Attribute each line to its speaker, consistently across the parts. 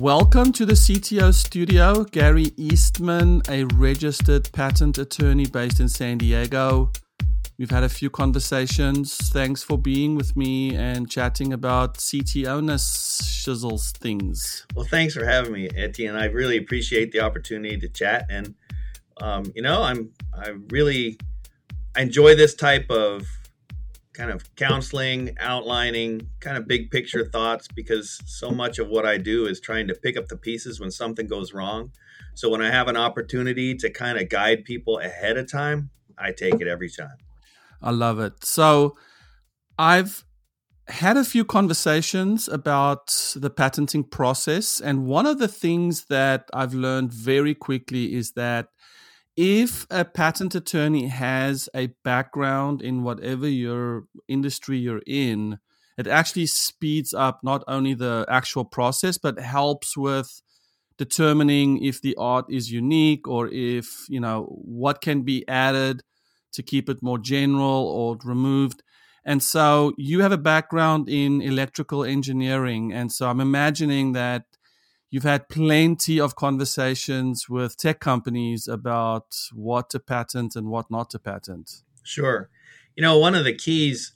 Speaker 1: Welcome to the CTO studio. Gary Eastman, a registered patent attorney based in San Diego. We've had a few conversations. Thanks for being with me and chatting about CTO ness shizzles things.
Speaker 2: Well, thanks for having me, Etienne. I really appreciate the opportunity to chat. And, um, you know, I'm, I really enjoy this type of kind of counseling, outlining, kind of big picture thoughts because so much of what I do is trying to pick up the pieces when something goes wrong. So when I have an opportunity to kind of guide people ahead of time, I take it every time.
Speaker 1: I love it. So I've had a few conversations about the patenting process. And one of the things that I've learned very quickly is that if a patent attorney has a background in whatever your industry you're in, it actually speeds up not only the actual process, but helps with determining if the art is unique or if, you know, what can be added to keep it more general or removed. And so you have a background in electrical engineering. And so I'm imagining that you've had plenty of conversations with tech companies about what to patent and what not to patent.
Speaker 2: Sure. You know, one of the keys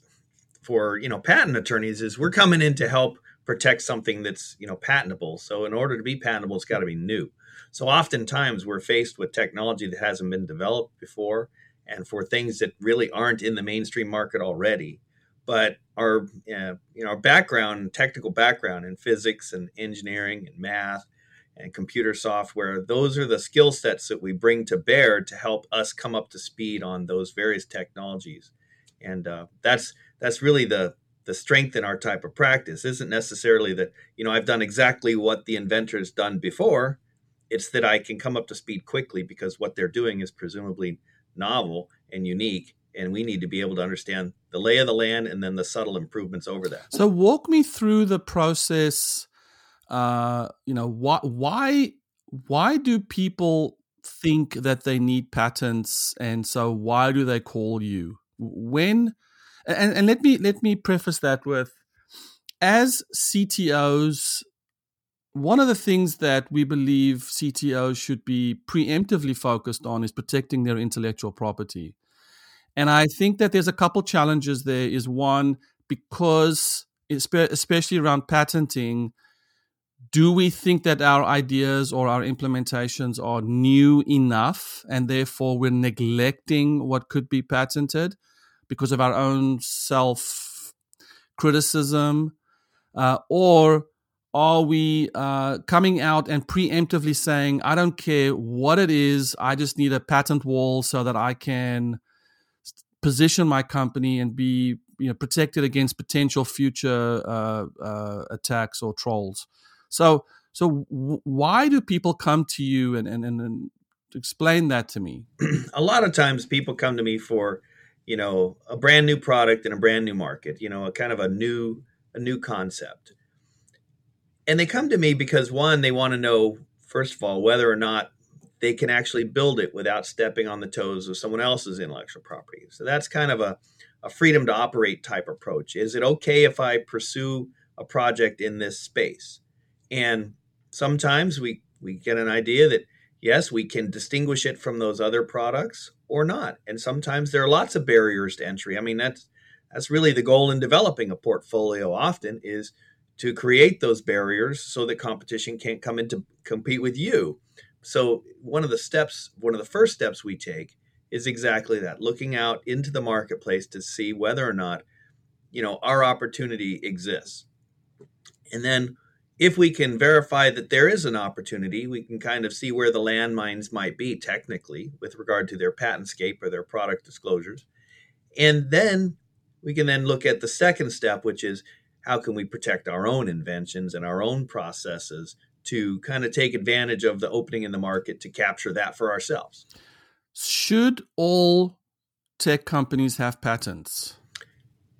Speaker 2: for, you know, patent attorneys is we're coming in to help protect something that's, you know, patentable. So in order to be patentable, it's got to be new. So oftentimes we're faced with technology that hasn't been developed before and for things that really aren't in the mainstream market already but our uh, you know our background technical background in physics and engineering and math and computer software those are the skill sets that we bring to bear to help us come up to speed on those various technologies. And uh, that's that's really the the strength in our type of practice. Isn't necessarily that you know i've done exactly what the inventor has done before. It's that i can come up to speed quickly because what they're doing is presumably novel and unique and we need to be able to understand the lay of the land and then the subtle improvements over that.
Speaker 1: So walk me through the process. Uh, you know, why why why do people think that they need patents, and so why do they call you when? And, and let me let me preface that with, as CTOs, one of the things that we believe CTOs should be preemptively focused on is protecting their intellectual property. And I think that there's a couple challenges there. Is one because especially around patenting, do we think that our ideas or our implementations are new enough and therefore we're neglecting what could be patented because of our own self criticism? Uh, or are we uh, coming out and preemptively saying, I don't care what it is, I just need a patent wall so that I can position my company and be you know protected against potential future uh, uh, attacks or trolls. So so w- why do people come to you and, and and, and explain that to me?
Speaker 2: a lot of times people come to me for you know a brand new product in a brand new market. You know a kind of a new a new concept. And they come to me because one, they want to know, first of all, whether or not they can actually build it without stepping on the toes of someone else's intellectual property. So that's kind of a, a freedom to operate type approach. Is it okay if I pursue a project in this space? And sometimes we, we get an idea that yes, we can distinguish it from those other products or not. And sometimes there are lots of barriers to entry. I mean, that's that's really the goal in developing a portfolio often is to create those barriers so that competition can't come in to compete with you so one of the steps one of the first steps we take is exactly that looking out into the marketplace to see whether or not you know our opportunity exists. And then if we can verify that there is an opportunity we can kind of see where the landmines might be technically with regard to their patent scape or their product disclosures. And then we can then look at the second step which is how can we protect our own inventions and our own processes to kind of take advantage of the opening in the market to capture that for ourselves.
Speaker 1: Should all tech companies have patents?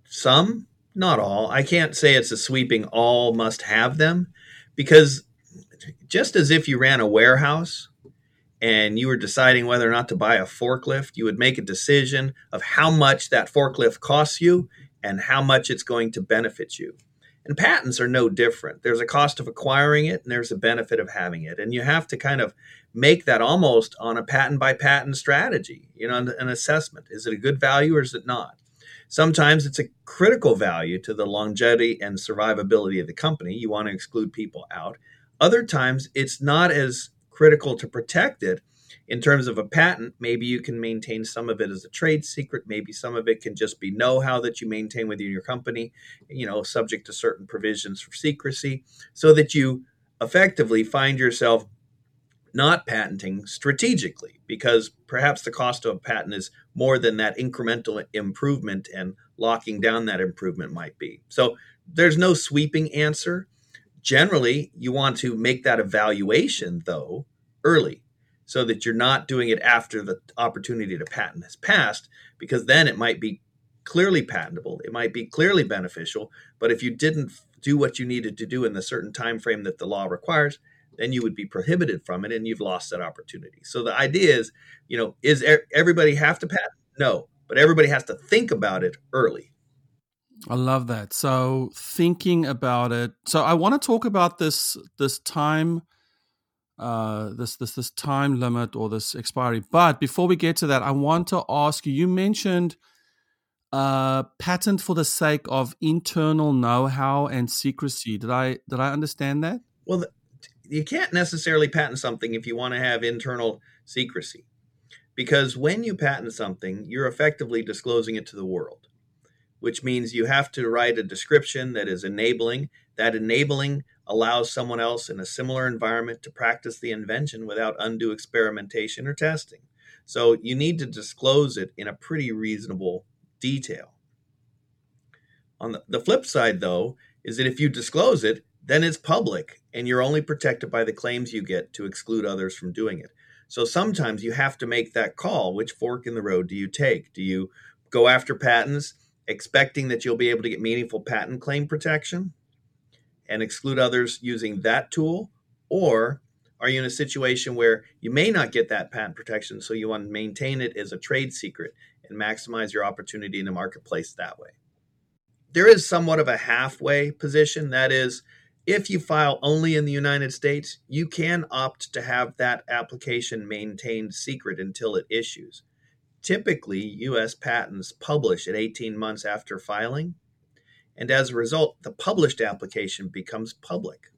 Speaker 2: Some, not all. I can't say it's a sweeping all must have them because just as if you ran a warehouse and you were deciding whether or not to buy a forklift, you would make a decision of how much that forklift costs you and how much it's going to benefit you. And patents are no different. There's a cost of acquiring it and there's a benefit of having it. And you have to kind of make that almost on a patent by patent strategy, you know, an assessment. Is it a good value or is it not? Sometimes it's a critical value to the longevity and survivability of the company. You want to exclude people out. Other times it's not as critical to protect it in terms of a patent, maybe you can maintain some of it as a trade secret. Maybe some of it can just be know how that you maintain within your company, you know, subject to certain provisions for secrecy, so that you effectively find yourself not patenting strategically because perhaps the cost of a patent is more than that incremental improvement and locking down that improvement might be. So there's no sweeping answer. Generally, you want to make that evaluation though early so that you're not doing it after the opportunity to patent has passed because then it might be clearly patentable it might be clearly beneficial but if you didn't do what you needed to do in the certain time frame that the law requires then you would be prohibited from it and you've lost that opportunity so the idea is you know is everybody have to patent no but everybody has to think about it early
Speaker 1: I love that. So thinking about it. So I want to talk about this this time uh, this this this time limit or this expiry. But before we get to that, I want to ask you. You mentioned uh, patent for the sake of internal know-how and secrecy. Did I did I understand that?
Speaker 2: Well, you can't necessarily patent something if you want to have internal secrecy, because when you patent something, you're effectively disclosing it to the world, which means you have to write a description that is enabling. That enabling allows someone else in a similar environment to practice the invention without undue experimentation or testing. So you need to disclose it in a pretty reasonable detail. On the, the flip side, though, is that if you disclose it, then it's public and you're only protected by the claims you get to exclude others from doing it. So sometimes you have to make that call. Which fork in the road do you take? Do you go after patents expecting that you'll be able to get meaningful patent claim protection? And exclude others using that tool? Or are you in a situation where you may not get that patent protection, so you want to maintain it as a trade secret and maximize your opportunity in the marketplace that way? There is somewhat of a halfway position. That is, if you file only in the United States, you can opt to have that application maintained secret until it issues. Typically, U.S. patents publish at 18 months after filing, and as a result, the published application becomes public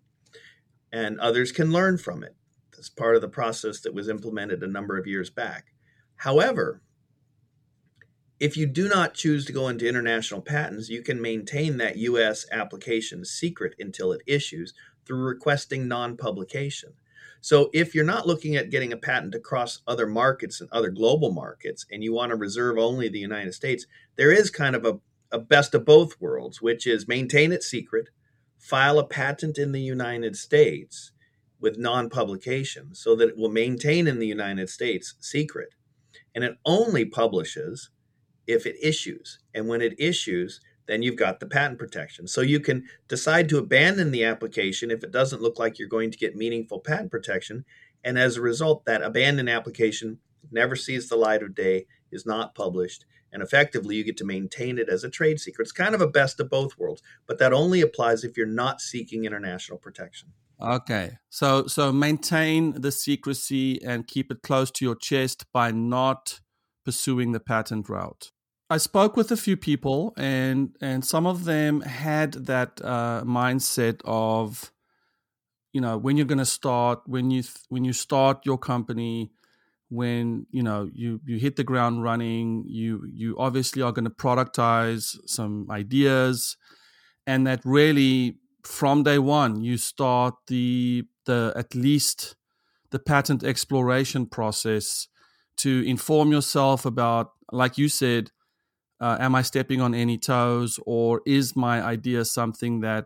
Speaker 2: and others can learn from it. That's part of the process that was implemented a number of years back. However, if you do not choose to go into international patents, you can maintain that US application secret until it issues through requesting non publication. So, if you're not looking at getting a patent across other markets and other global markets, and you want to reserve only the United States, there is kind of a a best of both worlds, which is maintain it secret, file a patent in the United States with non publication so that it will maintain in the United States secret. And it only publishes if it issues. And when it issues, then you've got the patent protection. So you can decide to abandon the application if it doesn't look like you're going to get meaningful patent protection. And as a result, that abandoned application never sees the light of day, is not published, and effectively you get to maintain it as a trade secret. It's kind of a best of both worlds, but that only applies if you're not seeking international protection.
Speaker 1: Okay. So so maintain the secrecy and keep it close to your chest by not pursuing the patent route. I spoke with a few people and and some of them had that uh, mindset of you know when you're going to start when you when you start your company when you know you you hit the ground running you you obviously are going to productize some ideas and that really from day one you start the the at least the patent exploration process to inform yourself about like you said uh, am i stepping on any toes or is my idea something that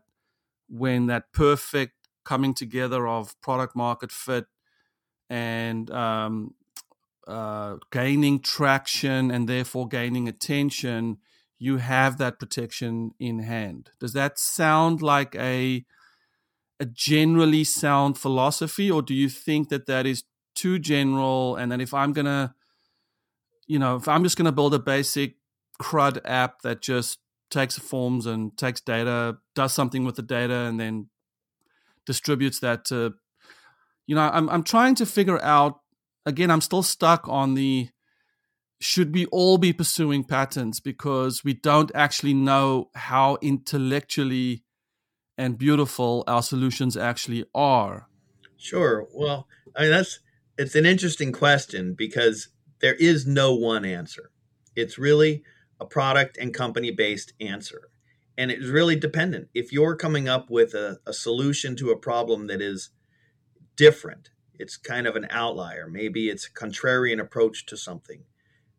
Speaker 1: when that perfect coming together of product market fit and um, uh, gaining traction and therefore gaining attention, you have that protection in hand. Does that sound like a a generally sound philosophy, or do you think that that is too general? And that if I'm gonna, you know, if I'm just gonna build a basic CRUD app that just takes forms and takes data, does something with the data, and then distributes that to. You know, I'm I'm trying to figure out. Again, I'm still stuck on the. Should we all be pursuing patents because we don't actually know how intellectually and beautiful our solutions actually are?
Speaker 2: Sure. Well, I mean that's it's an interesting question because there is no one answer. It's really a product and company based answer. And it's really dependent. If you're coming up with a, a, solution to a problem that is different, it's kind of an outlier, maybe it's a contrarian approach to something,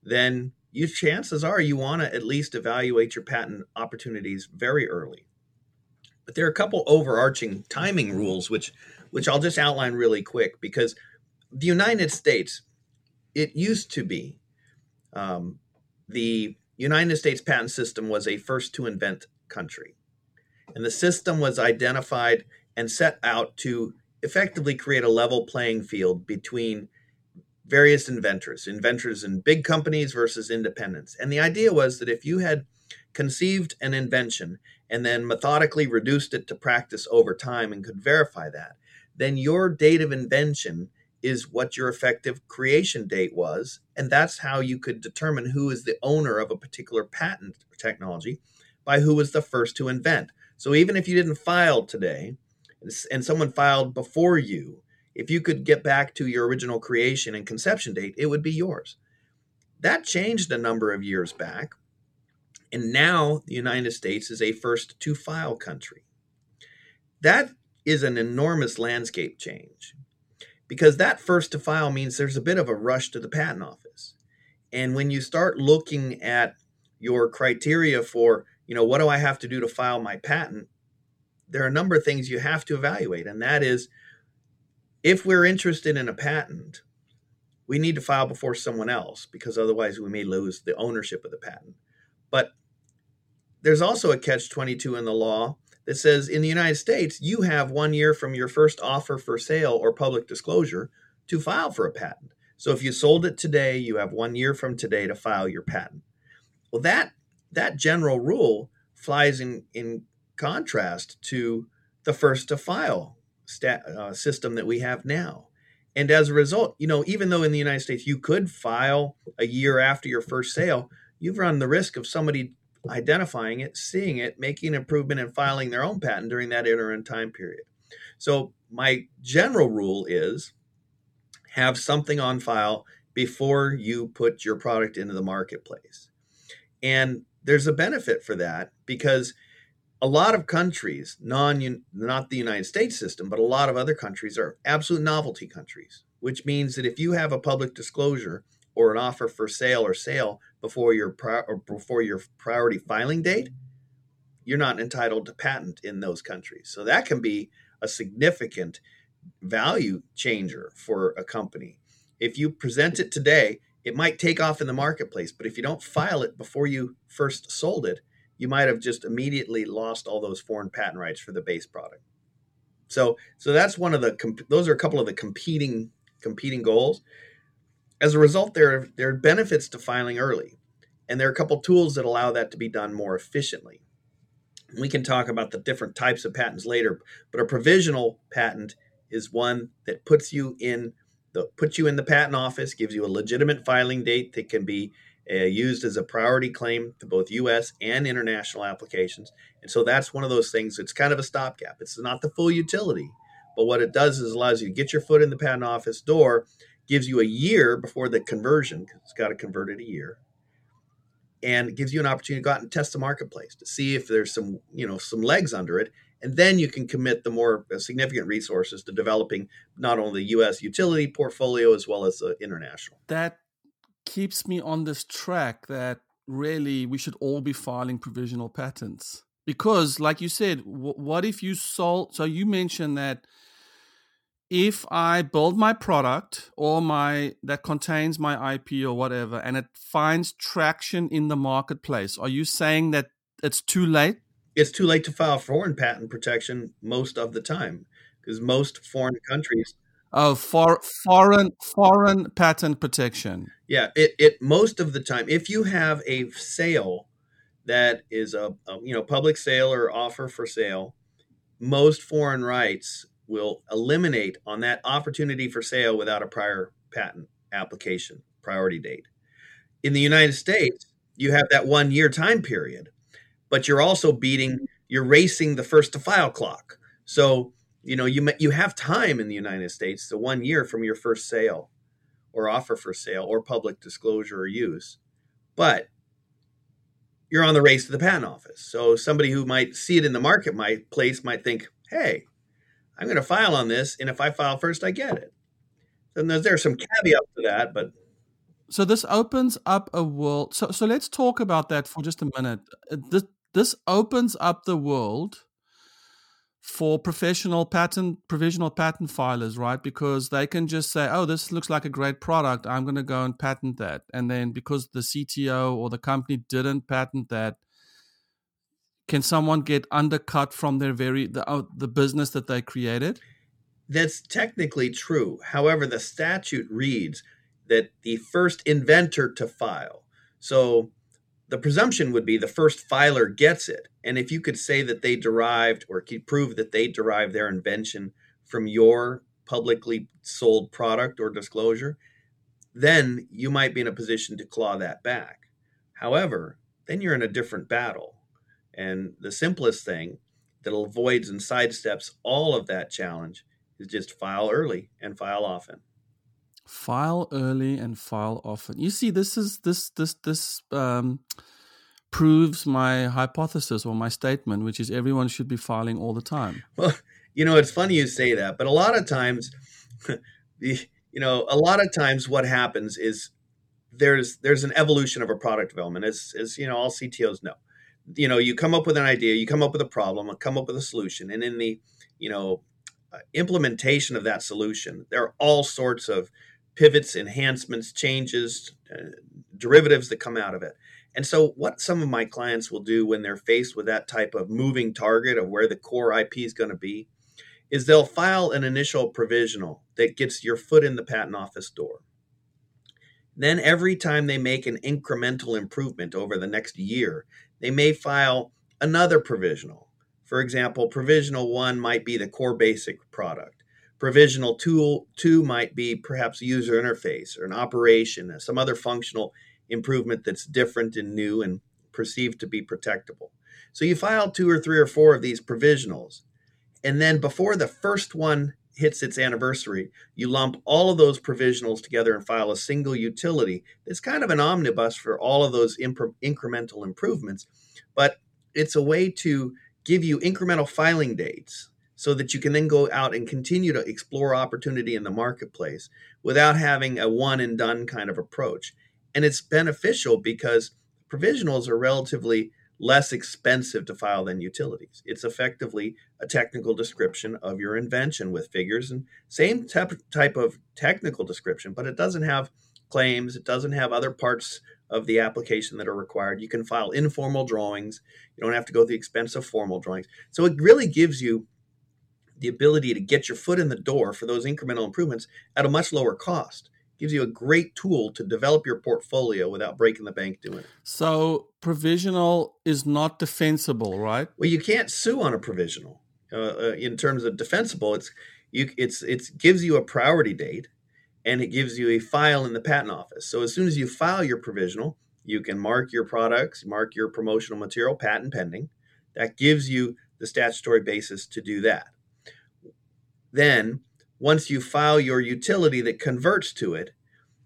Speaker 2: then you chances are you want to at least evaluate your patent opportunities very early. But there are a couple overarching timing rules which which I'll just outline really quick because the United States, it used to be um, the United States patent system was a first to invent country. And the system was identified and set out to effectively create a level playing field between various inventors, inventors in big companies versus independents. And the idea was that if you had conceived an invention and then methodically reduced it to practice over time and could verify that, then your date of invention is what your effective creation date was. And that's how you could determine who is the owner of a particular patent technology by who was the first to invent. So even if you didn't file today and someone filed before you, if you could get back to your original creation and conception date, it would be yours. That changed a number of years back. And now the United States is a first to file country. That is an enormous landscape change because that first to file means there's a bit of a rush to the patent office. And when you start looking at your criteria for, you know, what do I have to do to file my patent? There are a number of things you have to evaluate. And that is if we're interested in a patent, we need to file before someone else because otherwise we may lose the ownership of the patent. But there's also a catch 22 in the law that says in the United States, you have one year from your first offer for sale or public disclosure to file for a patent. So if you sold it today, you have one year from today to file your patent. Well, that that general rule flies in in contrast to the first to file stat, uh, system that we have now. And as a result, you know, even though in the United States you could file a year after your first sale, you've run the risk of somebody identifying it, seeing it, making an improvement, and filing their own patent during that interim time period. So, my general rule is have something on file before you put your product into the marketplace. And there's a benefit for that because a lot of countries, non not the United States system, but a lot of other countries are absolute novelty countries, which means that if you have a public disclosure or an offer for sale or sale before your or before your priority filing date, you're not entitled to patent in those countries. So that can be a significant value changer for a company. If you present it today, it might take off in the marketplace, but if you don't file it before you first sold it, you might have just immediately lost all those foreign patent rights for the base product. So, so that's one of the those are a couple of the competing competing goals. As a result, there, there are benefits to filing early, and there are a couple tools that allow that to be done more efficiently. We can talk about the different types of patents later, but a provisional patent is one that puts you in the puts you in the patent office, gives you a legitimate filing date that can be uh, used as a priority claim to both U.S. and international applications. And so that's one of those things. It's kind of a stopgap. It's not the full utility, but what it does is allows you to get your foot in the patent office door gives you a year before the conversion, it's got to convert it a year, and gives you an opportunity to go out and test the marketplace to see if there's some, you know, some legs under it. And then you can commit the more uh, significant resources to developing not only the U.S. utility portfolio as well as the international.
Speaker 1: That keeps me on this track that really we should all be filing provisional patents because, like you said, w- what if you sold? So you mentioned that if I build my product or my that contains my IP or whatever and it finds traction in the marketplace, are you saying that it's too late?
Speaker 2: It's too late to file foreign patent protection most of the time because most foreign countries
Speaker 1: Oh, for foreign foreign patent protection.
Speaker 2: Yeah, it, it most of the time if you have a sale that is a, a you know public sale or offer for sale, most foreign rights will eliminate on that opportunity for sale without a prior patent application priority date. In the United States, you have that one year time period, but you're also beating, you're racing the first to file clock. So, you know, you, you have time in the United States, the one year from your first sale or offer for sale or public disclosure or use. But you're on the race to the patent office. So somebody who might see it in the marketplace might think, hey, I'm going to file on this, and if I file first, I get it. And there's, there's some caveats to that, but
Speaker 1: so this opens up a world. So so let's talk about that for just a minute. This this opens up the world for professional patent provisional patent filers, right? Because they can just say, "Oh, this looks like a great product. I'm going to go and patent that." And then because the CTO or the company didn't patent that, can someone get undercut from their very the uh, the business that they created?
Speaker 2: That's technically true. However, the statute reads that the first inventor to file. So the presumption would be the first filer gets it. And if you could say that they derived or could prove that they derived their invention from your publicly sold product or disclosure, then you might be in a position to claw that back. However, then you're in a different battle. And the simplest thing that avoids and sidesteps all of that challenge is just file early and file often
Speaker 1: file early and file often. You see this is this this this um, proves my hypothesis or my statement which is everyone should be filing all the time.
Speaker 2: Well you know it's funny you say that but a lot of times the you know a lot of times what happens is there's there's an evolution of a product development. As as you know all ctos know. You know you come up with an idea you come up with a problem come up with a solution and in the you know uh, implementation of that solution there are all sorts of pivots, enhancements, changes, uh, derivatives that come out of it. And so, what some of my clients will do when they're faced with that type of moving target of where the core IP is going to be is they'll file an initial provisional that gets your foot in the patent office door. Then, every time they make an incremental improvement over the next year, they may file another provisional. For example, provisional one might be the core basic product provisional tool two might be perhaps user interface or an operation, uh, some other functional improvement that's different and new and perceived to be protectable. So you file two or three or four of these provisionals. And then before the first one hits its anniversary, you lump all of those provisionals together and file a single utility that's kind of an omnibus for all of those incremental improvements. But it's a way to give you incremental filing dates so that you can then go out and continue to explore opportunity in the marketplace without having a one and done kind of approach. And it's beneficial because provisionals are relatively less expensive to file than utilities. It's effectively a technical description of your invention with figures and same type of technical description, but it doesn't have claims, it doesn't have other parts of the application that are required. You can file informal drawings. You don't have to go the expense of formal drawings. So it really gives you the ability to get your foot in the door for those incremental improvements at a much lower cost gives you a great tool to develop your portfolio without breaking the bank doing it.
Speaker 1: So provisional is not defensible, right?
Speaker 2: Well, you can't sue on a provisional. Uh, uh, in terms of defensible, it's you it's it gives you a priority date, and it gives you a file in the patent office. So as soon as you file your provisional, you can mark your products, mark your promotional material patent pending. That gives you the statutory basis to do that. Then, once you file your utility that converts to it,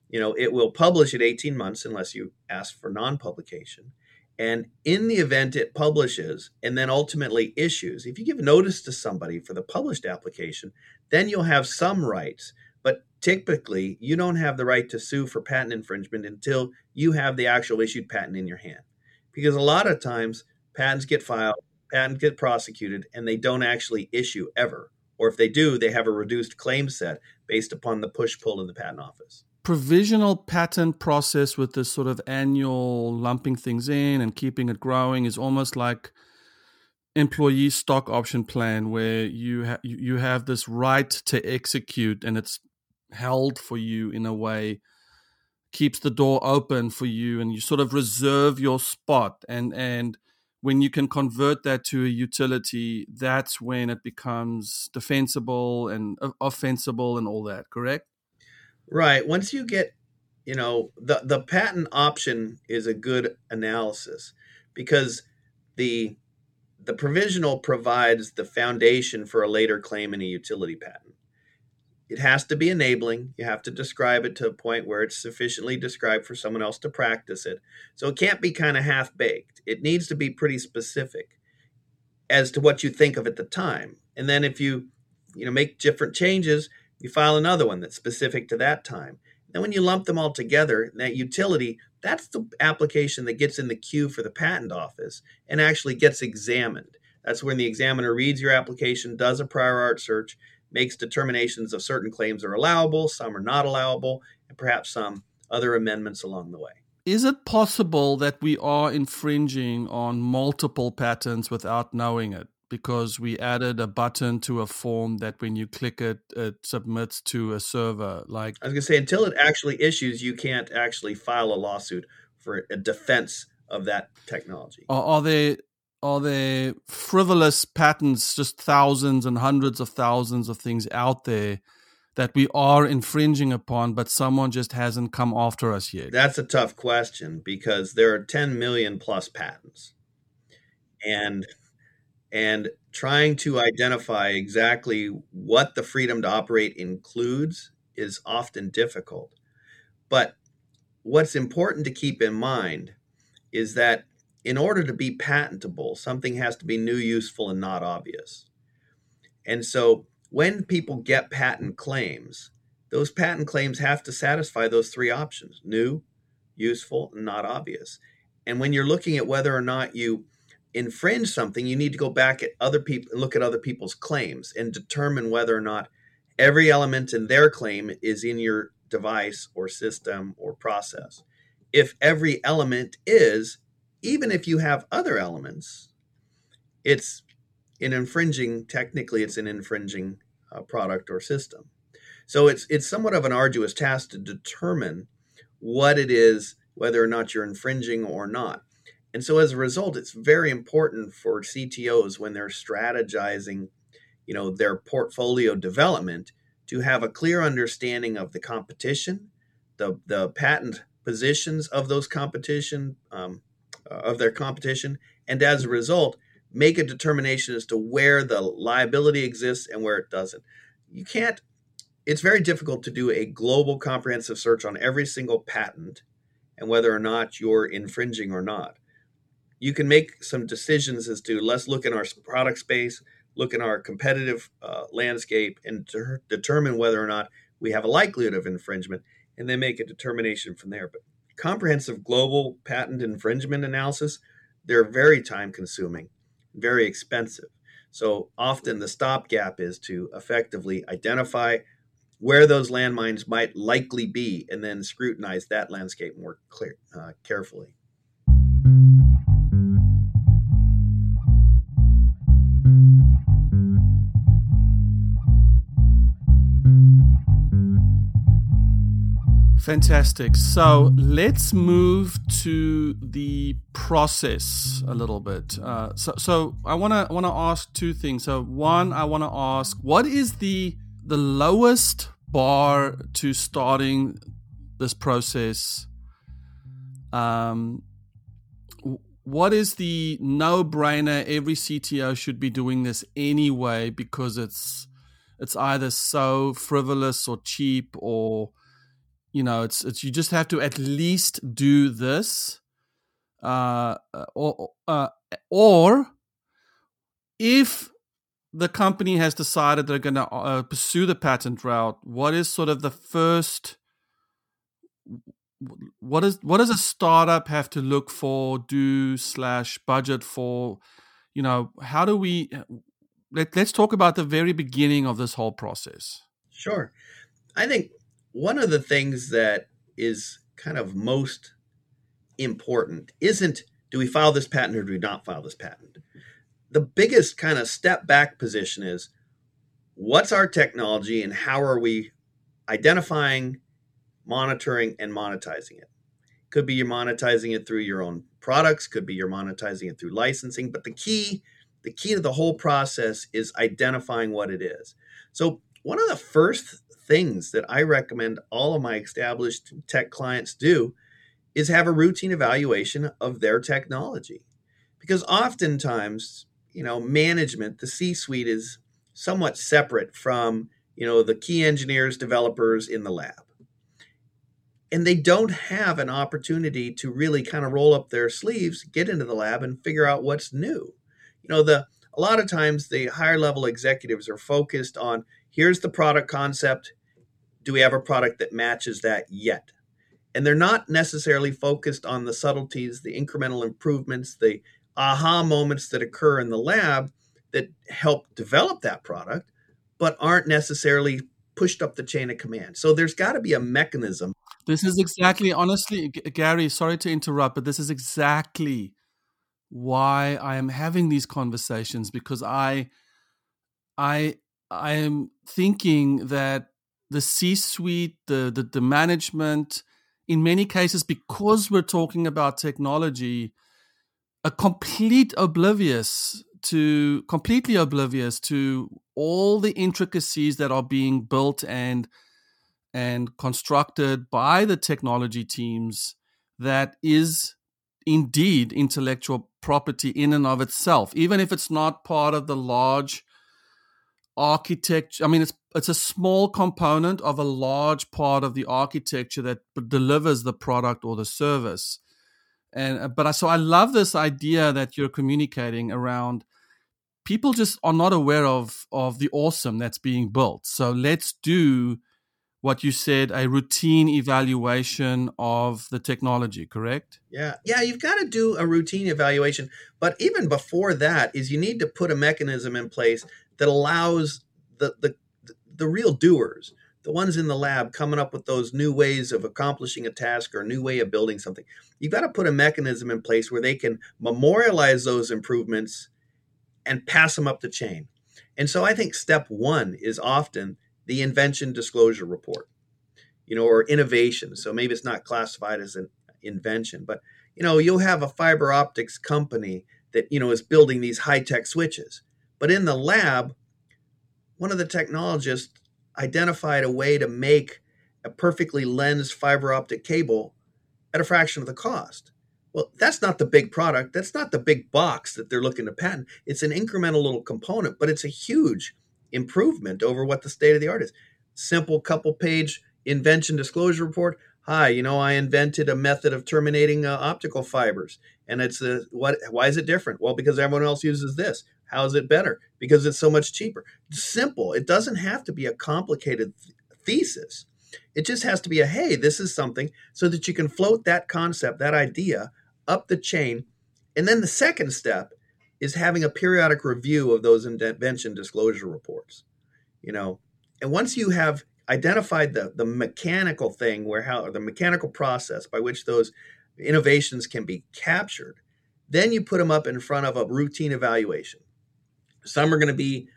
Speaker 2: you know, it will publish at 18 months unless you ask for non-publication. And in the event it publishes and then ultimately issues, if you give notice to somebody for the published application, then you'll have some rights. But typically, you don't have the right to sue for patent infringement until you have the actual issued patent in your hand. Because a lot of times, patents get filed, patents get prosecuted, and they don't actually issue ever. Or if they do, they have a reduced claim set based upon the push pull in the patent office.
Speaker 1: Provisional patent process with this sort of annual lumping things in and keeping it growing is almost like employee stock option plan where you ha- you have this right to execute and it's held for you in a way keeps the door open for you and you sort of reserve your spot and and when you can convert that to a utility that's when it becomes defensible and offensible and all that correct?
Speaker 2: Right once you get you know the the patent option is a good analysis because the the provisional provides the foundation for a later claim in a utility patent it has to be enabling. You have to describe it to a point where it's sufficiently described for someone else to practice it. So it can't be kind of half baked. It needs to be pretty specific as to what you think of at the time. And then if you, you know, make different changes, you file another one that's specific to that time. Then when you lump them all together, that utility, that's the application that gets in the queue for the patent office and actually gets examined. That's when the examiner reads your application, does a prior art search, makes determinations of certain claims are allowable, some are not allowable, and perhaps some other amendments along the way.
Speaker 1: Is it possible that we are infringing on multiple patents without knowing it? Because we added a button to a form that when you click it, it submits to a server. Like
Speaker 2: I was going to say, until it actually issues, you can't actually file a lawsuit for a defense of that technology.
Speaker 1: Are, are there are there frivolous patents, just thousands and hundreds of thousands of things out there that we are infringing upon, but someone just hasn't come after us yet?
Speaker 2: That's a tough question because there are 10 million plus patents. And and trying to identify exactly what the freedom to operate includes is often difficult. But what's important to keep in mind is that in order to be patentable, something has to be new, useful, and not obvious. And so when people get patent claims, those patent claims have to satisfy those three options new, useful, and not obvious. And when you're looking at whether or not you infringe something, you need to go back at other people and look at other people's claims and determine whether or not every element in their claim is in your device or system or process. If every element is, even if you have other elements, it's an infringing, technically, it's an infringing uh, product or system. So it's it's somewhat of an arduous task to determine what it is, whether or not you're infringing or not. And so as a result, it's very important for CTOs when they're strategizing, you know, their portfolio development to have a clear understanding of the competition, the the patent positions of those competition um, of their competition, and as a result, make a determination as to where the liability exists and where it doesn't. You can't, it's very difficult to do a global comprehensive search on every single patent and whether or not you're infringing or not. You can make some decisions as to let's look in our product space, look in our competitive uh, landscape, and determine whether or not we have a likelihood of infringement, and then make a determination from there. But comprehensive global patent infringement analysis, they're very time consuming, very expensive. So often the stopgap is to effectively identify where those landmines might likely be and then scrutinize that landscape more clear, uh, carefully.
Speaker 1: Fantastic. So let's move to the process a little bit. Uh, so, so I want to want to ask two things. So, one, I want to ask, what is the the lowest bar to starting this process? Um, what is the no brainer? Every CTO should be doing this anyway because it's it's either so frivolous or cheap or you know it's it's you just have to at least do this uh, uh or uh, or if the company has decided they're going to uh, pursue the patent route what is sort of the first what is what does a startup have to look for do slash budget for? You know how do we let, let's talk about the very beginning of this whole process.
Speaker 2: Sure. I think one of the things that is kind of most important isn't do we file this patent or do we not file this patent? The biggest kind of step back position is what's our technology and how are we identifying monitoring and monetizing it. Could be you're monetizing it through your own products, could be you're monetizing it through licensing, but the key the key to the whole process is identifying what it is. So, one of the first things that I recommend all of my established tech clients do is have a routine evaluation of their technology. Because oftentimes, you know, management, the C-suite is somewhat separate from, you know, the key engineers, developers in the lab. And they don't have an opportunity to really kind of roll up their sleeves, get into the lab and figure out what's new. You know, the a lot of times the higher level executives are focused on here's the product concept. Do we have a product that matches that yet? And they're not necessarily focused on the subtleties, the incremental improvements, the aha moments that occur in the lab that help develop that product, but aren't necessarily pushed up the chain of command. So there's got to be a mechanism.
Speaker 1: This is exactly, honestly, Gary, sorry to interrupt, but this is exactly why I am having these conversations because I, I, I am thinking that the C-suite, the, the the management, in many cases, because we're talking about technology, a complete oblivious to completely oblivious to all the intricacies that are being built and and constructed by the technology teams that is indeed intellectual property in and of itself even if it's not part of the large architecture i mean it's it's a small component of a large part of the architecture that delivers the product or the service. And uh, but I, so i love this idea that you're communicating around people just are not aware of of the awesome that's being built. So let's do what you said a routine evaluation of the technology correct?
Speaker 2: Yeah. Yeah you've got to do a routine evaluation. But even before that is you need to put a mechanism in place that allows the the the real doers the ones in the lab coming up with those new ways of accomplishing a task or a new way of building something you've got to put a mechanism in place where they can memorialize those improvements and pass them up the chain and so i think step one is often the invention disclosure report, you know, or innovation. So maybe it's not classified as an invention, but you know, you'll have a fiber optics company that you know is building these high tech switches, but in the lab, one of the technologists identified a way to make a perfectly lensed fiber optic cable at a fraction of the cost. Well, that's not the big product. That's not the big box that they're looking to patent. It's an incremental little component, but it's a huge improvement over what the state of the art is. Simple couple page invention disclosure report. Hi, you know, I invented a method of terminating uh, optical fibers, and it's a what? Why is it different? Well, because everyone else uses this. How is it better? Because it's so much cheaper. Simple. It doesn't have to be a complicated th- thesis. It just has to be a hey, this is something, so that you can float that concept, that idea up the chain. And then the second step is having a periodic review of those invention disclosure reports. You know, and once you have identified the the mechanical thing where how the mechanical process by which those innovations can be captured, then you put them up in front of a routine evaluation. Some are going to be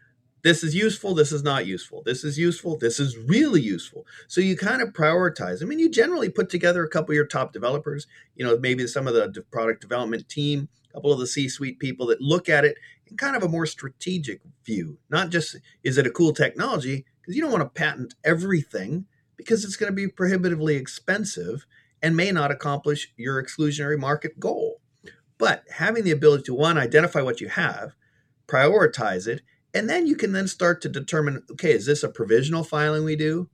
Speaker 2: this is useful, this is not useful. This is useful, this is really useful. So you kind of prioritize. I mean, you generally put together a couple of your top developers, you know, maybe some of the product development team, a couple of the C-suite people that look at it in kind of a more strategic view. Not just is it a cool technology, because you don't want to patent everything because it's going to be prohibitively expensive and may not accomplish your exclusionary market goal. But having the ability to one identify what you have, prioritize it, and then you can then start to determine okay, is this a provisional filing we do?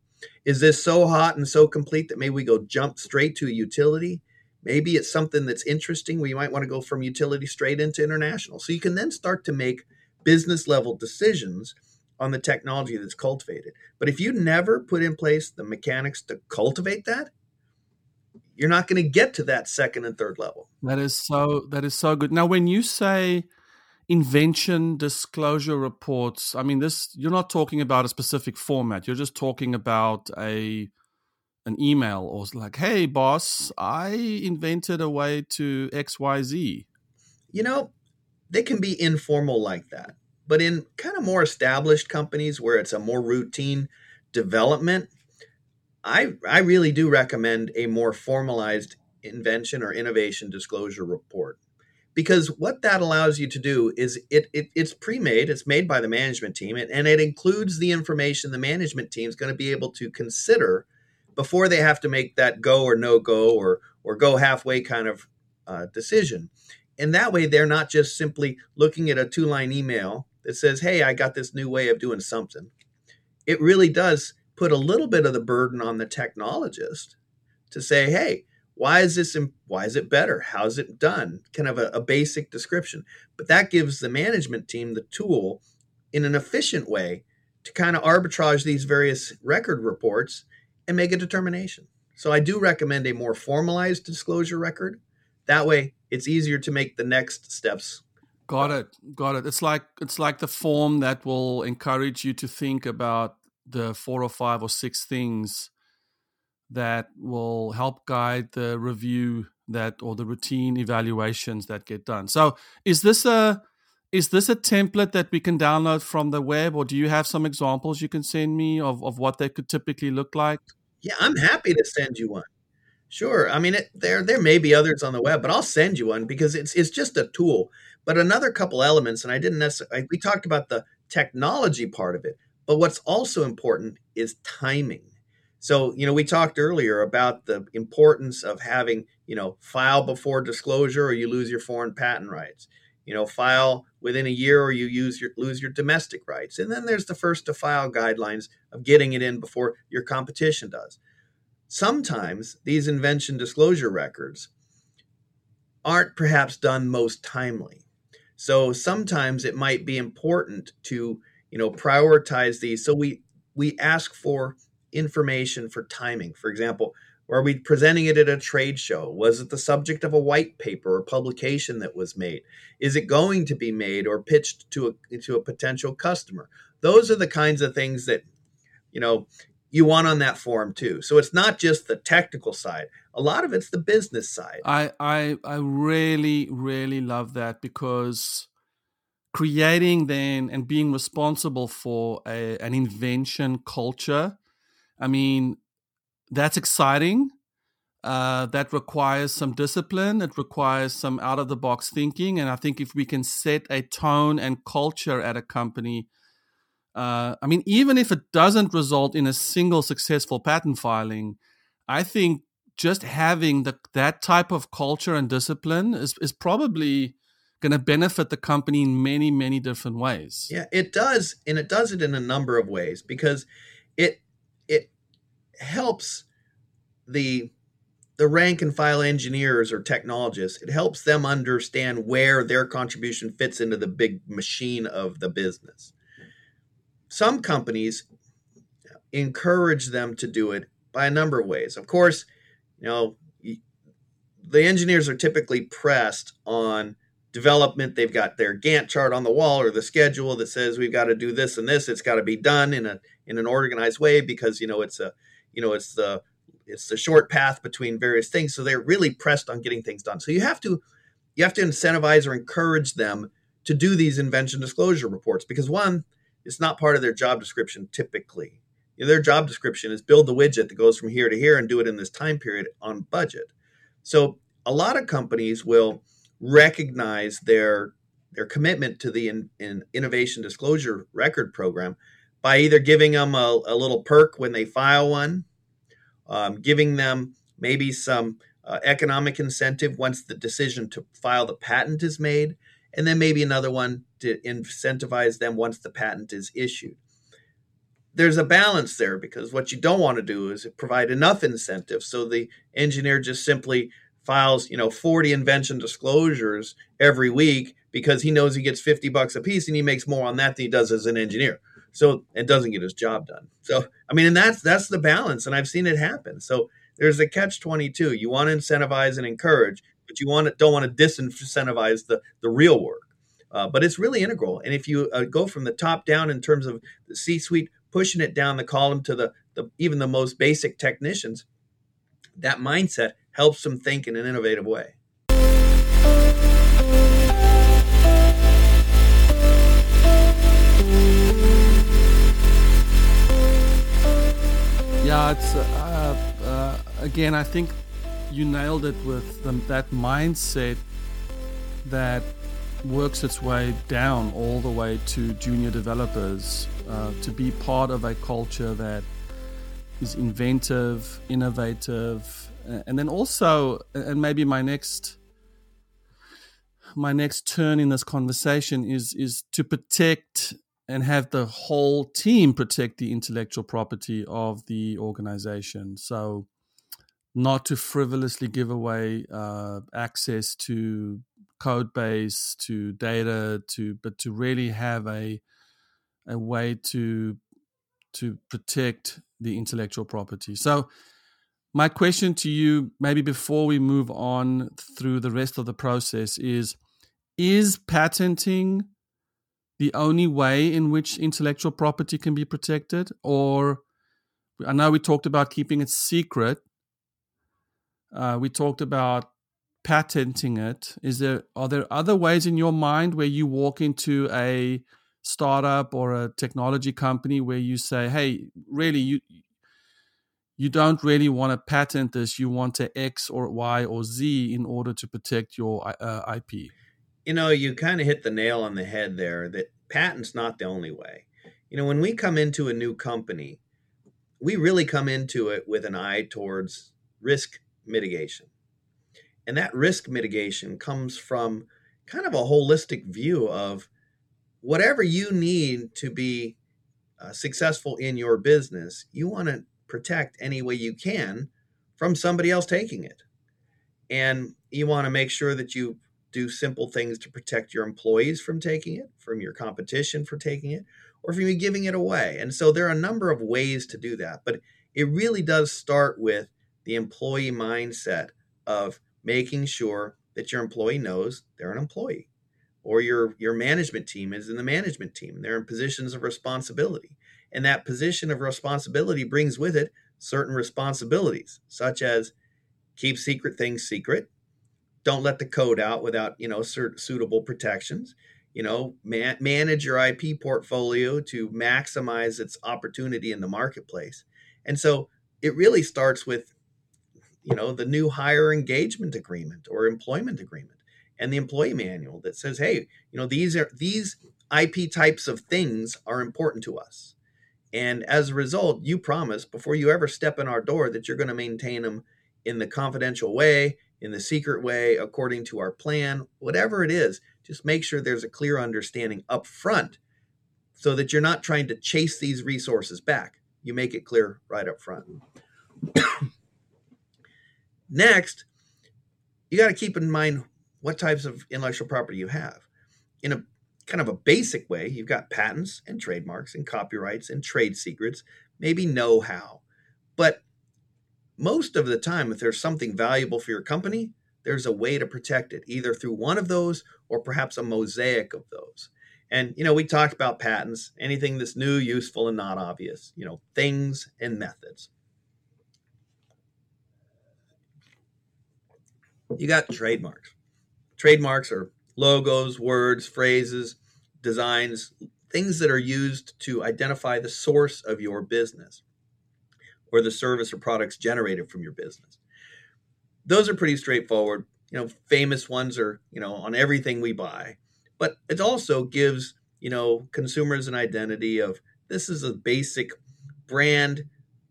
Speaker 2: Is this so hot and so complete that maybe we go jump straight to a utility? Maybe it's something that's interesting you might want to go from utility straight into international. So you can then start to make business level decisions on the technology that's cultivated. But if you never put in place the mechanics to cultivate that, you're not going to get to that second and third level.
Speaker 1: That is so that is so good. Now when you say invention disclosure reports. I mean this you're not talking about a specific format. You're just talking about a an email or like hey boss i invented a way to xyz
Speaker 2: you know they can be informal like that but in kind of more established companies where it's a more routine development I I really do recommend a more formalized invention or innovation disclosure report because what that allows you to do is it, it it's pre-made it's made by the management team and, and it includes the information the management team is going to be able to consider before they have to make that go or no go or or go halfway kind of uh, decision. And that way they're not just simply looking at a two line email that says hey i got this new way of doing something. It really does put a little bit of the burden on the technologist to say hey why is this why is it better? How's it done? Kind of a, a, basic description. But that gives the management team the tool in an efficient way to kind of arbitrage these various record reports and make a determination. So i do recommend a more formalized disclosure record. That way it's easier to make the next steps.
Speaker 1: Got it. Got it. It's like it's like the form that will encourage you to think about the four or five or six things that will help guide the review that or the routine evaluations that get done. So is this a is this a template that we can download from the web or do you have some examples you can send me of, of what they could typically look like?
Speaker 2: Yeah, I'm happy to send you one. Sure. I mean, it, there there may be others on the web, but I'll send you one because it's it's just a tool. But another couple elements, and I didn't necessarily. We talked about the technology part of it, but what's also important is timing. So, you know, we talked earlier about the importance of having, you know, file before disclosure or you lose your foreign patent rights. You know, file within a year or you use your lose your domestic rights. And then there's the first to file guidelines of getting it in before your competition does. Sometimes these invention disclosure records aren't perhaps done most timely. So sometimes it might be important to, you know, prioritize these. So we we ask for information for timing. For example, are we presenting it at a trade show? Was it the subject of a white paper or publication that was made? Is it going to be made or pitched to a, to a potential customer? Those are the kinds of things that, you know, you want on that form too. So it's not just the technical side. A lot of it's the business side.
Speaker 1: I I, I really really love that because creating then and being responsible for a, an invention culture I mean, that's exciting. Uh, that requires some discipline. It requires some out of the box thinking. And I think if we can set a tone and culture at a company, uh, I mean, even if it doesn't result in a single successful patent filing, I think just having the, that type of culture and discipline is, is probably going to benefit the company in many, many different ways.
Speaker 2: Yeah, it does. And it does it in a number of ways because it helps the the rank and file engineers or technologists. It helps them understand where their contribution fits into the big machine of the business. Some companies encourage them to do it by a number of ways. Of course you know the engineers are typically pressed on development. They've got their gantt chart on the wall or the schedule that says we've got to do this and this. It's got to be done in a in an organized way because you know it's a you know it's the it's the short path between various things. So they're really pressed on getting things done. So you have to you have to incentivize or encourage them to do these invention disclosure reports because one it's not part of their job description typically. You know, their job description is build the widget that goes from here to here and do it in this time period on budget. So a lot of companies will recognize their their commitment to the in, in innovation disclosure record program by either giving them a, a little perk when they file one, um, giving them maybe some uh, economic incentive once the decision to file the patent is made, and then maybe another one to incentivize them once the patent is issued. There's a balance there because what you don't want to do is provide enough incentive so the engineer just simply files, you know, 40 invention disclosures every week because he knows he gets 50 bucks a piece and he makes more on that than he does as an engineer. So it doesn't get his job done. So I mean, and that's that's the balance, and I've seen it happen. So there's a catch twenty two. You want to incentivize and encourage, but you want to, don't want to disincentivize the the real work. Uh, but it's really integral. And if you uh, go from the top down in terms of the C suite, pushing it down the column to the, the even the most basic technicians, that mindset helps them think in an innovative way.
Speaker 1: Yeah, it's. Uh, again, I think you nailed it with the, that mindset that works its way down all the way to junior developers uh, to be part of a culture that is inventive, innovative, and then also, and maybe my next my next turn in this conversation is is to protect and have the whole team protect the intellectual property of the organization. So, not to frivolously give away uh, access to code base, to data, to but to really have a a way to to protect the intellectual property. So, my question to you, maybe before we move on through the rest of the process, is: Is patenting the only way in which intellectual property can be protected? Or I know we talked about keeping it secret. Uh, we talked about patenting it. Is there are there other ways in your mind where you walk into a startup or a technology company where you say, "Hey, really, you you don't really want to patent this. You want to X or Y or Z in order to protect your uh, IP."
Speaker 2: you know, you kind of hit the nail on the head there that patent's not the only way. You know, when we come into a new company, we really come into it with an eye towards risk mitigation. And that risk mitigation comes from kind of a holistic view of whatever you need to be uh, successful in your business, you want to protect any way you can from somebody else taking it. And you want to make sure that you do simple things to protect your employees from taking it, from your competition for taking it, or from you giving it away. And so there are a number of ways to do that, but it really does start with the employee mindset of making sure that your employee knows they're an employee or your your management team is in the management team they're in positions of responsibility and that position of responsibility brings with it certain responsibilities such as keep secret things secret don't let the code out without you know suitable protections. You know man- manage your ip portfolio to maximize its opportunity in the marketplace. And so it really starts with you know the new hire engagement agreement or employment agreement and the employee manual that says hey you know these are these ip types of things are important to us. And as a result you promise before you ever step in our door that you're going to maintain them in the confidential way in the secret way, according to our plan, whatever it is, just make sure there's a clear understanding up front so that you're not trying to chase these resources back. You make it clear right up front. Next, you got to keep in mind what types of intellectual property you have. In a kind of a basic way, you've got patents and trademarks and copyrights and trade secrets, maybe know how. But most of the time, if there's something valuable for your company, there's a way to protect it, either through one of those or perhaps a mosaic of those. And, you know, we talked about patents, anything that's new, useful, and not obvious, you know, things and methods. You got trademarks. Trademarks are logos, words, phrases, designs, things that are used to identify the source of your business or the service or products generated from your business. Those are pretty straightforward. You know, famous ones are, you know, on everything we buy. But it also gives, you know, consumers an identity of this is a basic brand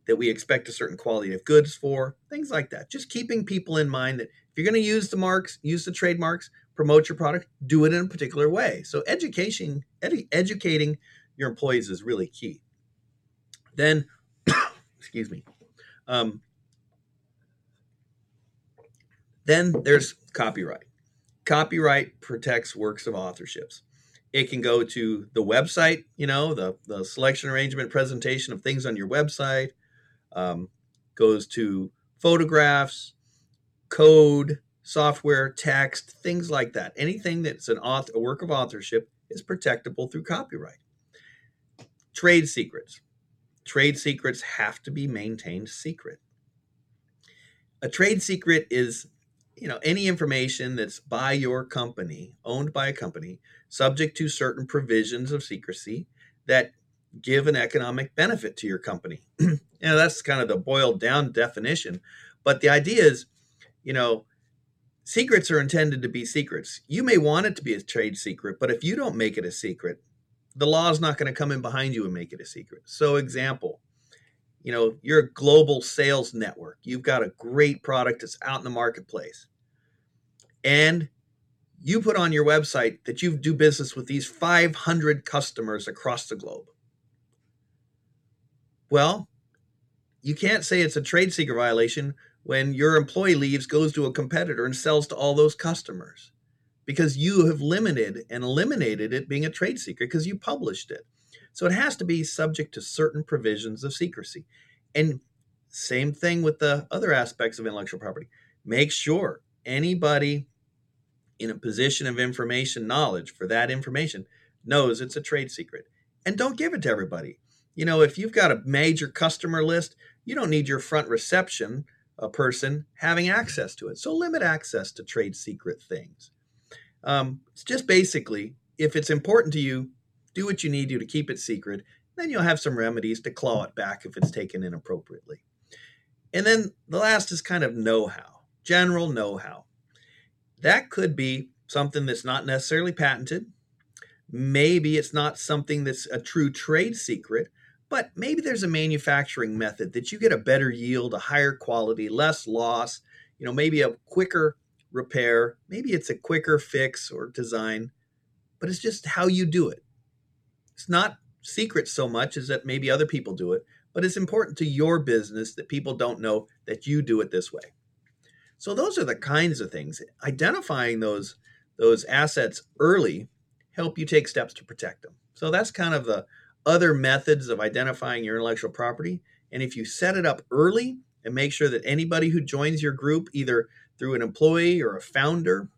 Speaker 2: that we expect a certain quality of goods for, things like that. Just keeping people in mind that if you're going to use the marks, use the trademarks, promote your product, do it in a particular way. So education, edu- educating your employees is really key. Then Excuse me. Um, then there's copyright. Copyright protects works of authorships. It can go to the website, you know, the, the selection arrangement presentation of things on your website, um, goes to photographs, code, software, text, things like that. Anything that's an author, a work of authorship is protectable through copyright. Trade secrets trade secrets have to be maintained secret. A trade secret is you know any information that's by your company, owned by a company, subject to certain provisions of secrecy that give an economic benefit to your company. you know that's kind of the boiled down definition, But the idea is, you know, secrets are intended to be secrets. You may want it to be a trade secret, but if you don't make it a secret, the law is not going to come in behind you and make it a secret. So, example, you know, you're a global sales network. You've got a great product that's out in the marketplace. And you put on your website that you do business with these 500 customers across the globe. Well, you can't say it's a trade secret violation when your employee leaves, goes to a competitor, and sells to all those customers because you have limited and eliminated it being a trade secret because you published it. So it has to be subject to certain provisions of secrecy. And same thing with the other aspects of intellectual property. Make sure anybody in a position of information knowledge for that information knows it's a trade secret. And don't give it to everybody. You know, if you've got a major customer list, you don't need your front reception a person having access to it. So limit access to trade secret things. Um, it's just basically, if it's important to you, do what you need to to keep it secret. Then you'll have some remedies to claw it back if it's taken inappropriately. And then the last is kind of know how, general know how. That could be something that's not necessarily patented. Maybe it's not something that's a true trade secret, but maybe there's a manufacturing method that you get a better yield, a higher quality, less loss, you know, maybe a quicker repair, maybe it's a quicker fix or design, but it's just how you do it. It's not secret so much as that maybe other people do it, but it's important to your business that people don't know that you do it this way. So those are the kinds of things. Identifying those those assets early help you take steps to protect them. So that's kind of the other methods of identifying your intellectual property. And if you set it up early and make sure that anybody who joins your group, either through an employee or a founder,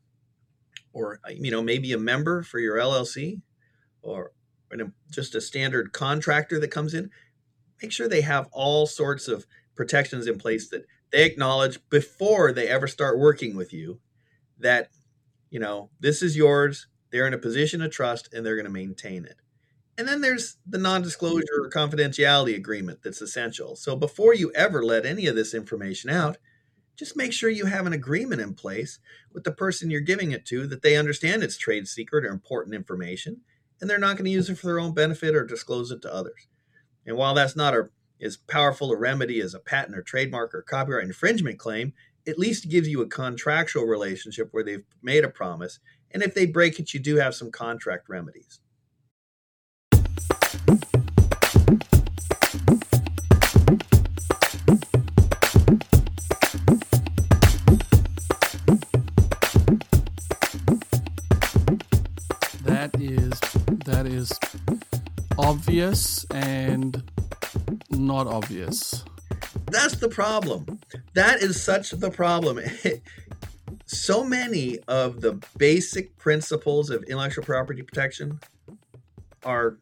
Speaker 2: or you know maybe a member for your LLC, or just a standard contractor that comes in, make sure they have all sorts of protections in place that they acknowledge before they ever start working with you that you know this is yours they're in a position of trust and they're going to maintain it and then there's the non-disclosure or confidentiality agreement that's essential. So before you ever let any of this information out, just make sure you have an agreement in place with the person you're giving it to that they understand it's trade secret or important information and they're not going to use it for their own benefit or disclose it to others. And while that's not a, as powerful a remedy as a patent or trademark or copyright infringement claim, at least gives you a contractual relationship where they've made a promise. And if they break it, you do have some contract remedies.
Speaker 1: That is obvious and not obvious.
Speaker 2: That's the problem. That is such the problem. so many of the basic principles of intellectual property protection are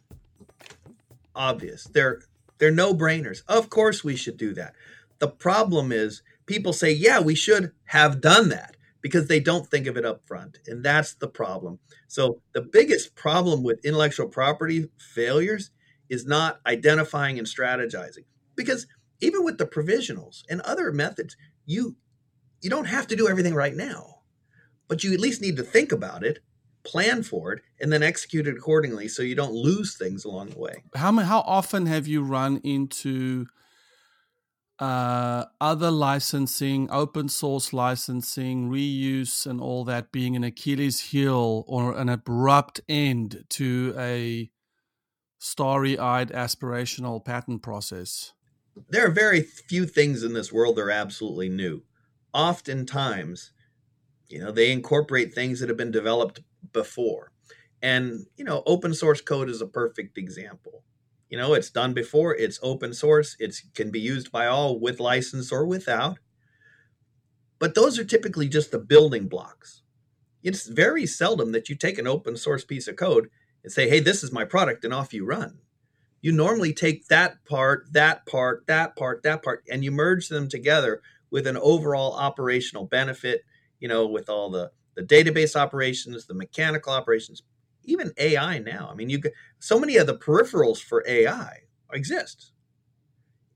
Speaker 2: obvious. They're they're no-brainers. Of course we should do that. The problem is people say, "Yeah, we should have done that." Because they don't think of it up front. And that's the problem. So the biggest problem with intellectual property failures is not identifying and strategizing. Because even with the provisionals and other methods, you you don't have to do everything right now. But you at least need to think about it plan for it, and then execute it accordingly so you don't lose things along the way.
Speaker 1: How how often have you run into uh, other licensing, open source licensing, reuse, and all that being an Achilles heel or an abrupt end to a starry eyed aspirational patent process?
Speaker 2: There are very few things in this world that are absolutely new. Oftentimes, you know, they incorporate things that have been developed before. And, you know, open source code is a perfect example. You know, it's done before, it's open source, it can be used by all with license or without. But those are typically just the building blocks. It's very seldom that you take an open source piece of code and say, hey, this is my product, and off you run. You normally take that part, that part, that part, that part, and you merge them together with an overall operational benefit, you know, with all the the database operations, the mechanical operations, even AI now. I mean, you so many of the peripherals for AI exist.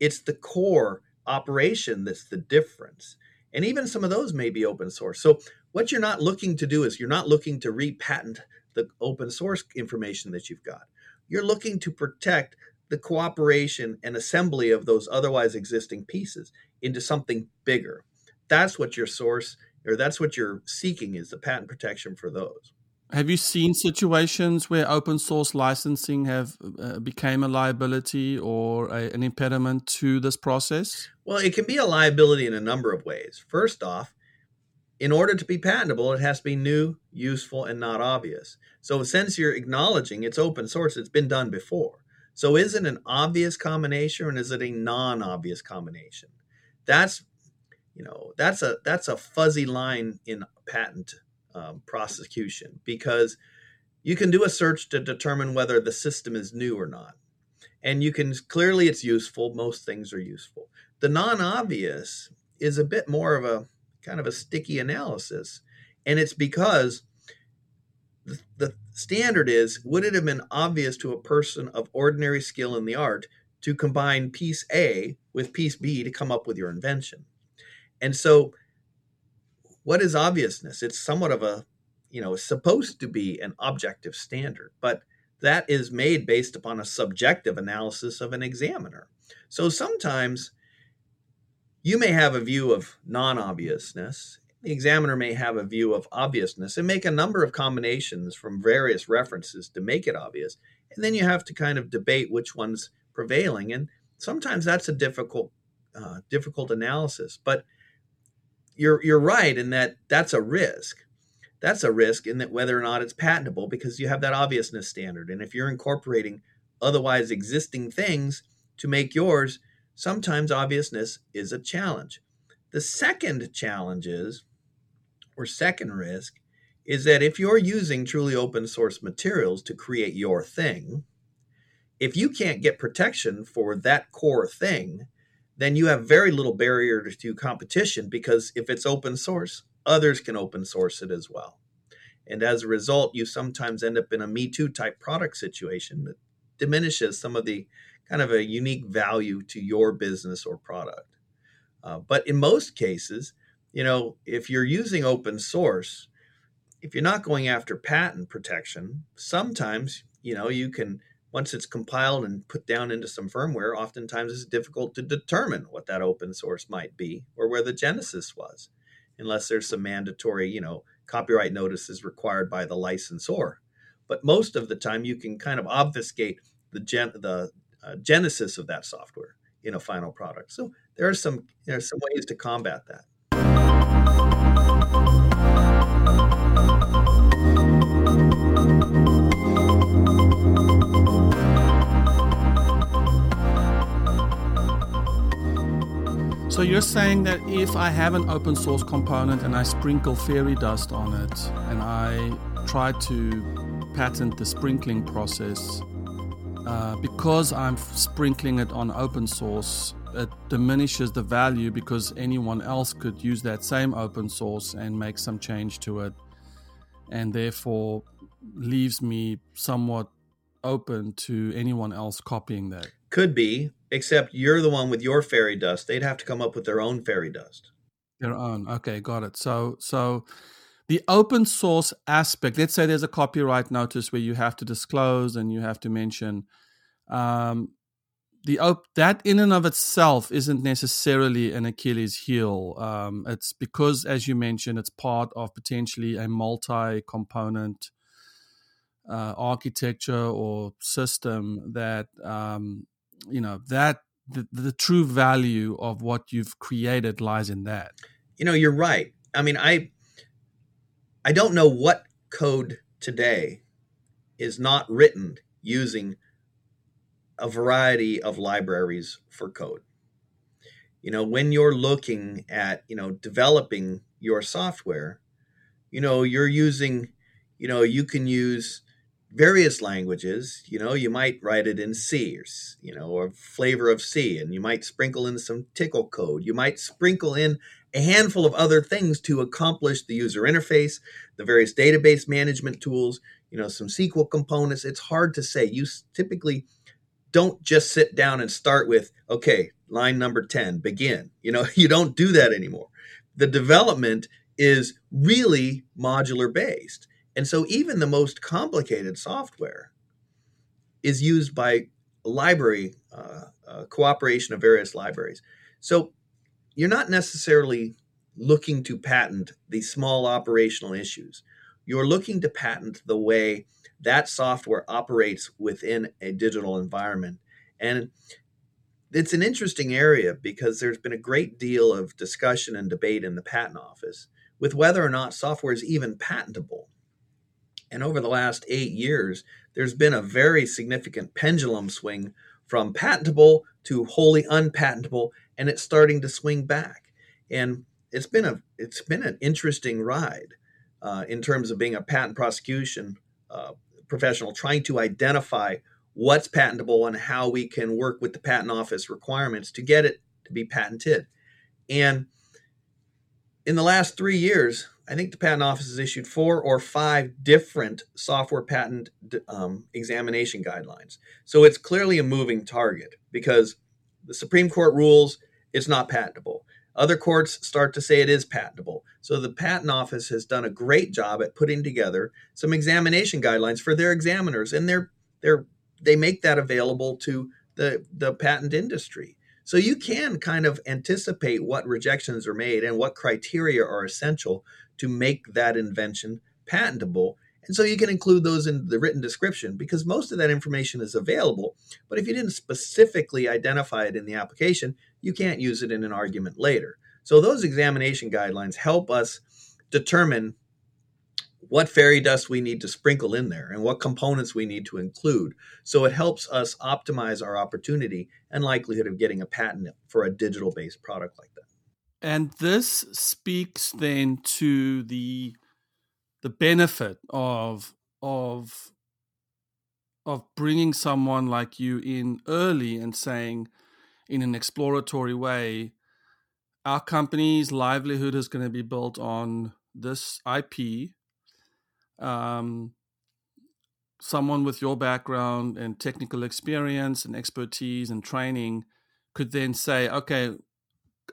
Speaker 2: It's the core operation that's the difference. And even some of those may be open source. So what you're not looking to do is you're not looking to repatent the open source information that you've got. You're looking to protect the cooperation and assembly of those otherwise existing pieces into something bigger. That's what your source or that's what you're seeking is the patent protection for those.
Speaker 1: Have you seen situations where open source licensing have uh, became a liability or a, an impediment to this process?
Speaker 2: Well, it can be a liability in a number of ways. First off, in order to be patentable, it has to be new, useful, and not obvious. So, since you're acknowledging it's open source, it's been done before. So, is it an obvious combination or is it a non-obvious combination? That's you know that's a that's a fuzzy line in patent um, prosecution because you can do a search to determine whether the system is new or not. And you can clearly it's useful most things are useful. The non-obvious is a bit more of a kind of a sticky analysis and it's because the, the standard is would it have been obvious to a person of ordinary skill in the art to combine piece a with piece b to come up with your invention? And so what is obviousness? It's somewhat of a, you know, supposed to be an objective standard, but that is made based upon a subjective analysis of an examiner. So sometimes you may have a view of non obviousness, the examiner may have a view of obviousness and make a number of combinations from various references to make it obvious. And then you have to kind of debate which one's prevailing. And sometimes that's a difficult, uh, difficult analysis. But you're you're right in that that's a risk. That's a risk in that whether or not it's patentable because you have that obviousness standard. And if you're incorporating otherwise existing things to make yours, sometimes obviousness is a challenge. The second challenge is, or second risk, is that if you're using truly open source materials to create your thing, if you can't get protection for that core thing, then you have very little barrier to competition because if it's open source, others can open source it as well. And as a result, you sometimes end up in a Me Too type product situation that diminishes some of the kind of a unique value to your business or product. Uh, but in most cases, you know, if you're using open source, if you're not going after patent protection, sometimes, you know, you can once it's compiled and put down into some firmware, oftentimes it's difficult to determine what that open source might be or where the genesis was, unless there's some mandatory, you know, copyright notices required by the licensor. But most of the time, you can kind of obfuscate the gen- the uh, genesis of that software in a final product. So there are some there are some ways to combat that.
Speaker 1: So you're saying that if I have an open source component and I sprinkle fairy dust on it and I try to patent the sprinkling process, uh, because I'm sprinkling it on open source, it diminishes the value because anyone else could use that same open source and make some change to it, and therefore leaves me somewhat open to anyone else copying that.
Speaker 2: Could be, except you're the one with your fairy dust. They'd have to come up with their own fairy dust.
Speaker 1: Their own. Okay, got it. So so the open source aspect, let's say there's a copyright notice where you have to disclose and you have to mention um, the op- that in and of itself isn't necessarily an Achilles heel. Um, it's because, as you mentioned, it's part of potentially a multi-component uh, architecture or system that um, you know that the, the true value of what you've created lies in that.
Speaker 2: You know you're right. I mean i i don't know what code today is not written using a variety of libraries for code. You know when you're looking at you know developing your software you know you're using you know you can use various languages, you know, you might write it in C or, you know, or flavor of C, and you might sprinkle in some Tcl code. You might sprinkle in a handful of other things to accomplish the user interface, the various database management tools, you know, some SQL components. It's hard to say. You typically don't just sit down and start with, okay, line number 10 begin you know you don't do that anymore the development is really modular based and so even the most complicated software is used by library uh, uh, cooperation of various libraries. So you're not necessarily looking to patent the small operational issues. You're looking to patent the way that software operates within a digital environment. And it's an interesting area because there's been a great deal of discussion and debate in the patent office with whether or not software is even patentable. And over the last eight years, there's been a very significant pendulum swing from patentable to wholly unpatentable, and it's starting to swing back. And it's been a it's been an interesting ride uh, in terms of being a patent prosecution uh, professional, trying to identify what's patentable and how we can work with the patent office requirements to get it to be patented. And in the last three years, I think the patent office has issued four or five different software patent um, examination guidelines. So it's clearly a moving target because the Supreme Court rules it's not patentable. Other courts start to say it is patentable. So the patent office has done a great job at putting together some examination guidelines for their examiners, and they're they're they make that available to the, the patent industry. So you can kind of anticipate what rejections are made and what criteria are essential to make that invention patentable. And so you can include those in the written description because most of that information is available. But if you didn't specifically identify it in the application, you can't use it in an argument later. So those examination guidelines help us determine what fairy dust we need to sprinkle in there and what components we need to include. So it helps us optimize our opportunity and likelihood of getting a patent for a digital based product like that.
Speaker 1: And this speaks then to the the benefit of of of bringing someone like you in early and saying in an exploratory way our company's livelihood is going to be built on this IP um, someone with your background and technical experience and expertise and training could then say, okay,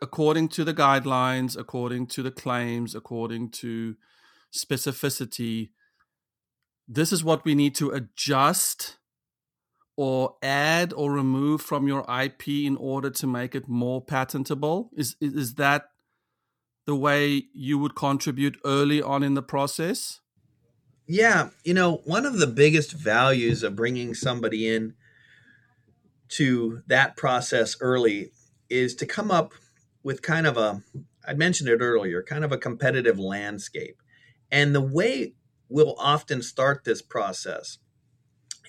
Speaker 1: according to the guidelines, according to the claims, according to specificity, this is what we need to adjust or add or remove from your IP in order to make it more patentable? Is is that the way you would contribute early on in the process?
Speaker 2: Yeah, you know, one of the biggest values of bringing somebody in to that process early is to come up with kind of a I mentioned it earlier, kind of a competitive landscape. And the way we'll often start this process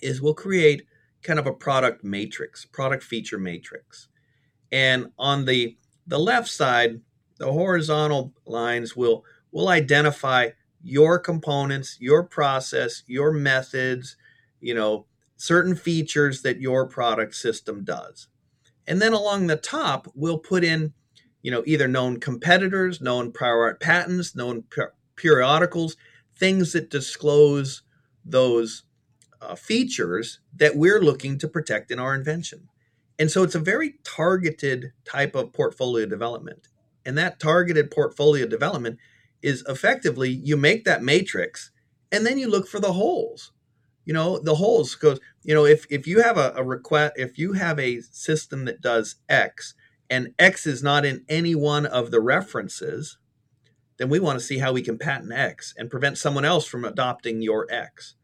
Speaker 2: is we'll create kind of a product matrix, product feature matrix. And on the the left side, the horizontal lines will will identify your components, your process, your methods, you know, certain features that your product system does. And then along the top, we'll put in, you know, either known competitors, known prior art patents, known per- periodicals, things that disclose those uh, features that we're looking to protect in our invention. And so it's a very targeted type of portfolio development. And that targeted portfolio development is effectively you make that matrix and then you look for the holes you know the holes goes you know if if you have a, a request if you have a system that does x and x is not in any one of the references then we want to see how we can patent x and prevent someone else from adopting your x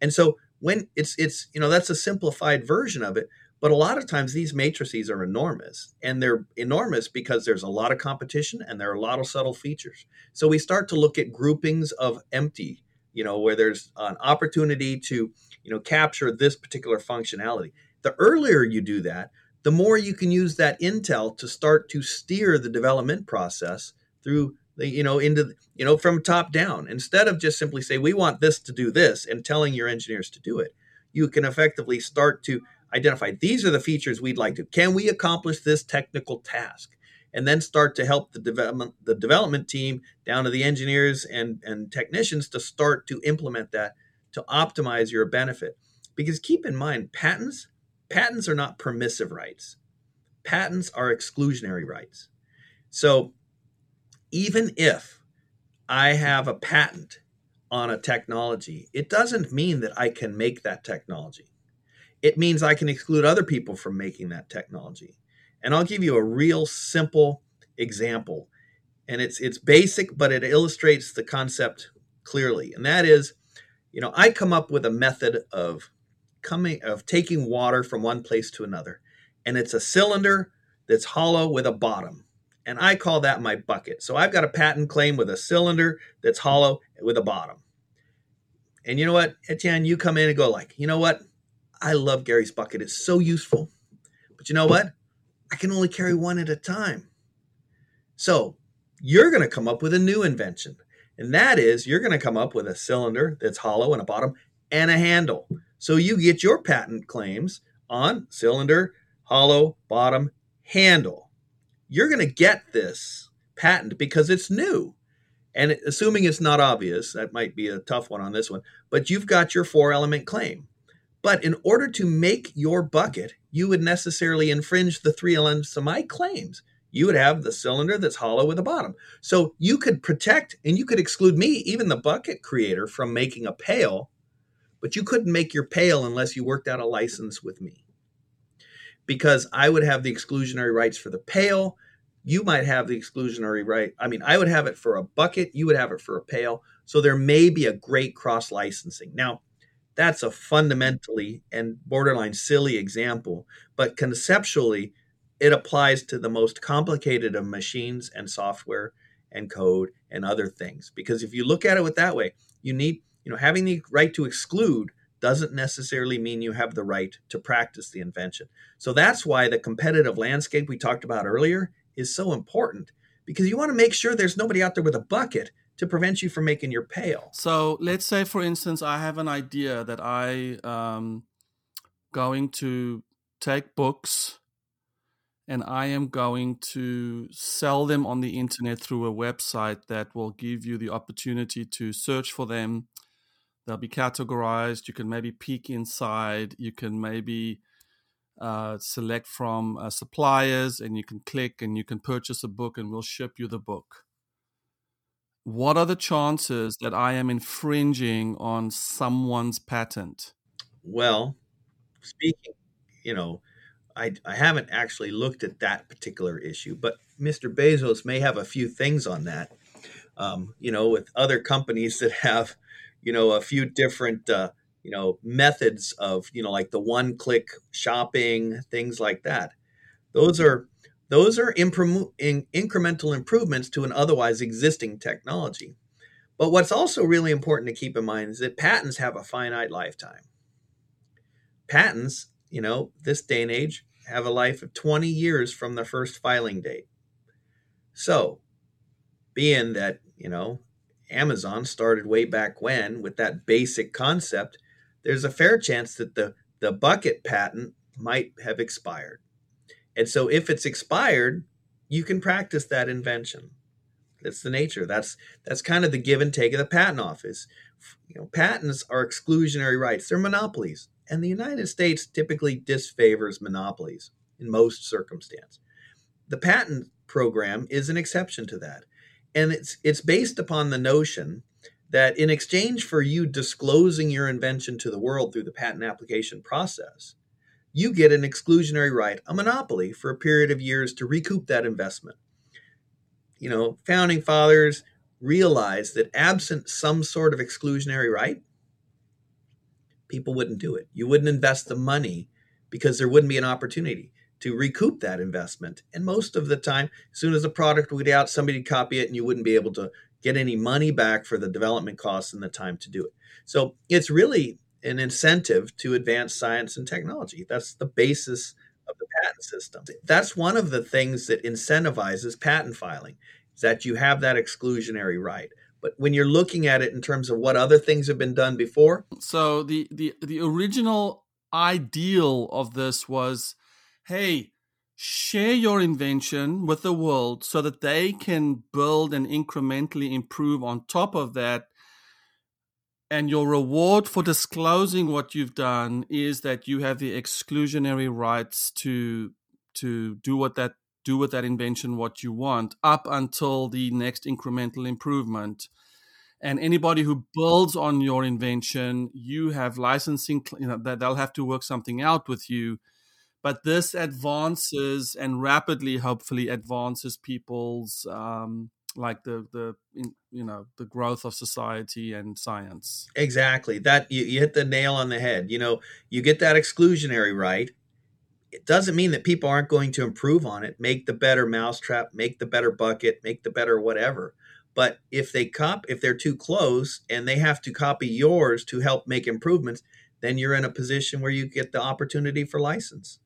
Speaker 2: and so when it's it's you know that's a simplified version of it but a lot of times these matrices are enormous, and they're enormous because there's a lot of competition and there are a lot of subtle features. So we start to look at groupings of empty, you know, where there's an opportunity to, you know, capture this particular functionality. The earlier you do that, the more you can use that intel to start to steer the development process through the, you know, into, you know, from top down. Instead of just simply say, we want this to do this and telling your engineers to do it, you can effectively start to identify these are the features we'd like to. Can we accomplish this technical task? And then start to help the development the development team down to the engineers and, and technicians to start to implement that to optimize your benefit. Because keep in mind, patents, patents are not permissive rights. patents are exclusionary rights. So even if I have a patent on a technology, it doesn't mean that I can make that technology. It means I can exclude other people from making that technology. And I'll give you a real simple example. And it's it's basic, but it illustrates the concept clearly. And that is, you know, I come up with a method of coming of taking water from one place to another. And it's a cylinder that's hollow with a bottom. And I call that my bucket. So I've got a patent claim with a cylinder that's hollow with a bottom. And you know what, Etienne, you come in and go like, you know what? I love Gary's bucket. It's so useful. But you know what? I can only carry one at a time. So you're going to come up with a new invention. And that is, you're going to come up with a cylinder that's hollow and a bottom and a handle. So you get your patent claims on cylinder, hollow, bottom, handle. You're going to get this patent because it's new. And assuming it's not obvious, that might be a tough one on this one, but you've got your four element claim. But in order to make your bucket, you would necessarily infringe the three elements of my claims. You would have the cylinder that's hollow with a bottom. So you could protect and you could exclude me, even the bucket creator, from making a pail, but you couldn't make your pail unless you worked out a license with me. Because I would have the exclusionary rights for the pail. You might have the exclusionary right. I mean, I would have it for a bucket, you would have it for a pail. So there may be a great cross licensing. Now, that's a fundamentally and borderline silly example, but conceptually, it applies to the most complicated of machines and software and code and other things. Because if you look at it with that way, you need, you know, having the right to exclude doesn't necessarily mean you have the right to practice the invention. So that's why the competitive landscape we talked about earlier is so important because you want to make sure there's nobody out there with a bucket to prevent you from making your pail.
Speaker 1: So let's say, for instance, I have an idea that I um going to take books and I am going to sell them on the internet through a website that will give you the opportunity to search for them. They'll be categorized. You can maybe peek inside. You can maybe uh, select from uh, suppliers and you can click and you can purchase a book and we'll ship you the book what are the chances that I am infringing on someone's patent?
Speaker 2: Well, speaking, you know, I, I haven't actually looked at that particular issue, but Mr. Bezos may have a few things on that. Um, you know, with other companies that have, you know, a few different, uh, you know, methods of, you know, like the one click shopping, things like that. Those are those are in incremental improvements to an otherwise existing technology. But what's also really important to keep in mind is that patents have a finite lifetime. Patents, you know, this day and age have a life of 20 years from the first filing date. So, being that, you know, Amazon started way back when with that basic concept, there's a fair chance that the, the bucket patent might have expired. And so if it's expired, you can practice that invention. That's the nature. That's that's kind of the give and take of the patent office. You know, patents are exclusionary rights. They're monopolies. And the United States typically disfavors monopolies in most circumstances. The patent program is an exception to that. And it's it's based upon the notion that in exchange for you disclosing your invention to the world through the patent application process, you get an exclusionary right, a monopoly for a period of years to recoup that investment. You know, founding fathers realized that absent some sort of exclusionary right, people wouldn't do it. You wouldn't invest the money because there wouldn't be an opportunity to recoup that investment. And most of the time, as soon as a product would out, somebody would copy it and you wouldn't be able to get any money back for the development costs and the time to do it. So it's really an incentive to advance science and technology. That's the basis of the patent system. That's one of the things that incentivizes patent filing, is that you have that exclusionary right. But when you're looking at it in terms of what other things have been done before,
Speaker 1: so the the the original ideal of this was, hey, share your invention with the world so that they can build and incrementally improve on top of that. And your reward for disclosing what you've done is that you have the exclusionary rights to to do what that do with that invention what you want up until the next incremental improvement. And anybody who builds on your invention you have licensing you know that they'll have to work something out with you but this advances and rapidly hopefully advances people's um, like the the you know the growth of society and science.
Speaker 2: Exactly. That you, you hit the nail on the head. You know you get that exclusionary right it doesn't mean that people aren't going to improve on it make the better mousetrap make the better bucket make the better whatever but if they cop if they're too close and they have to copy yours to help make improvements then you're in a position where you get the opportunity for license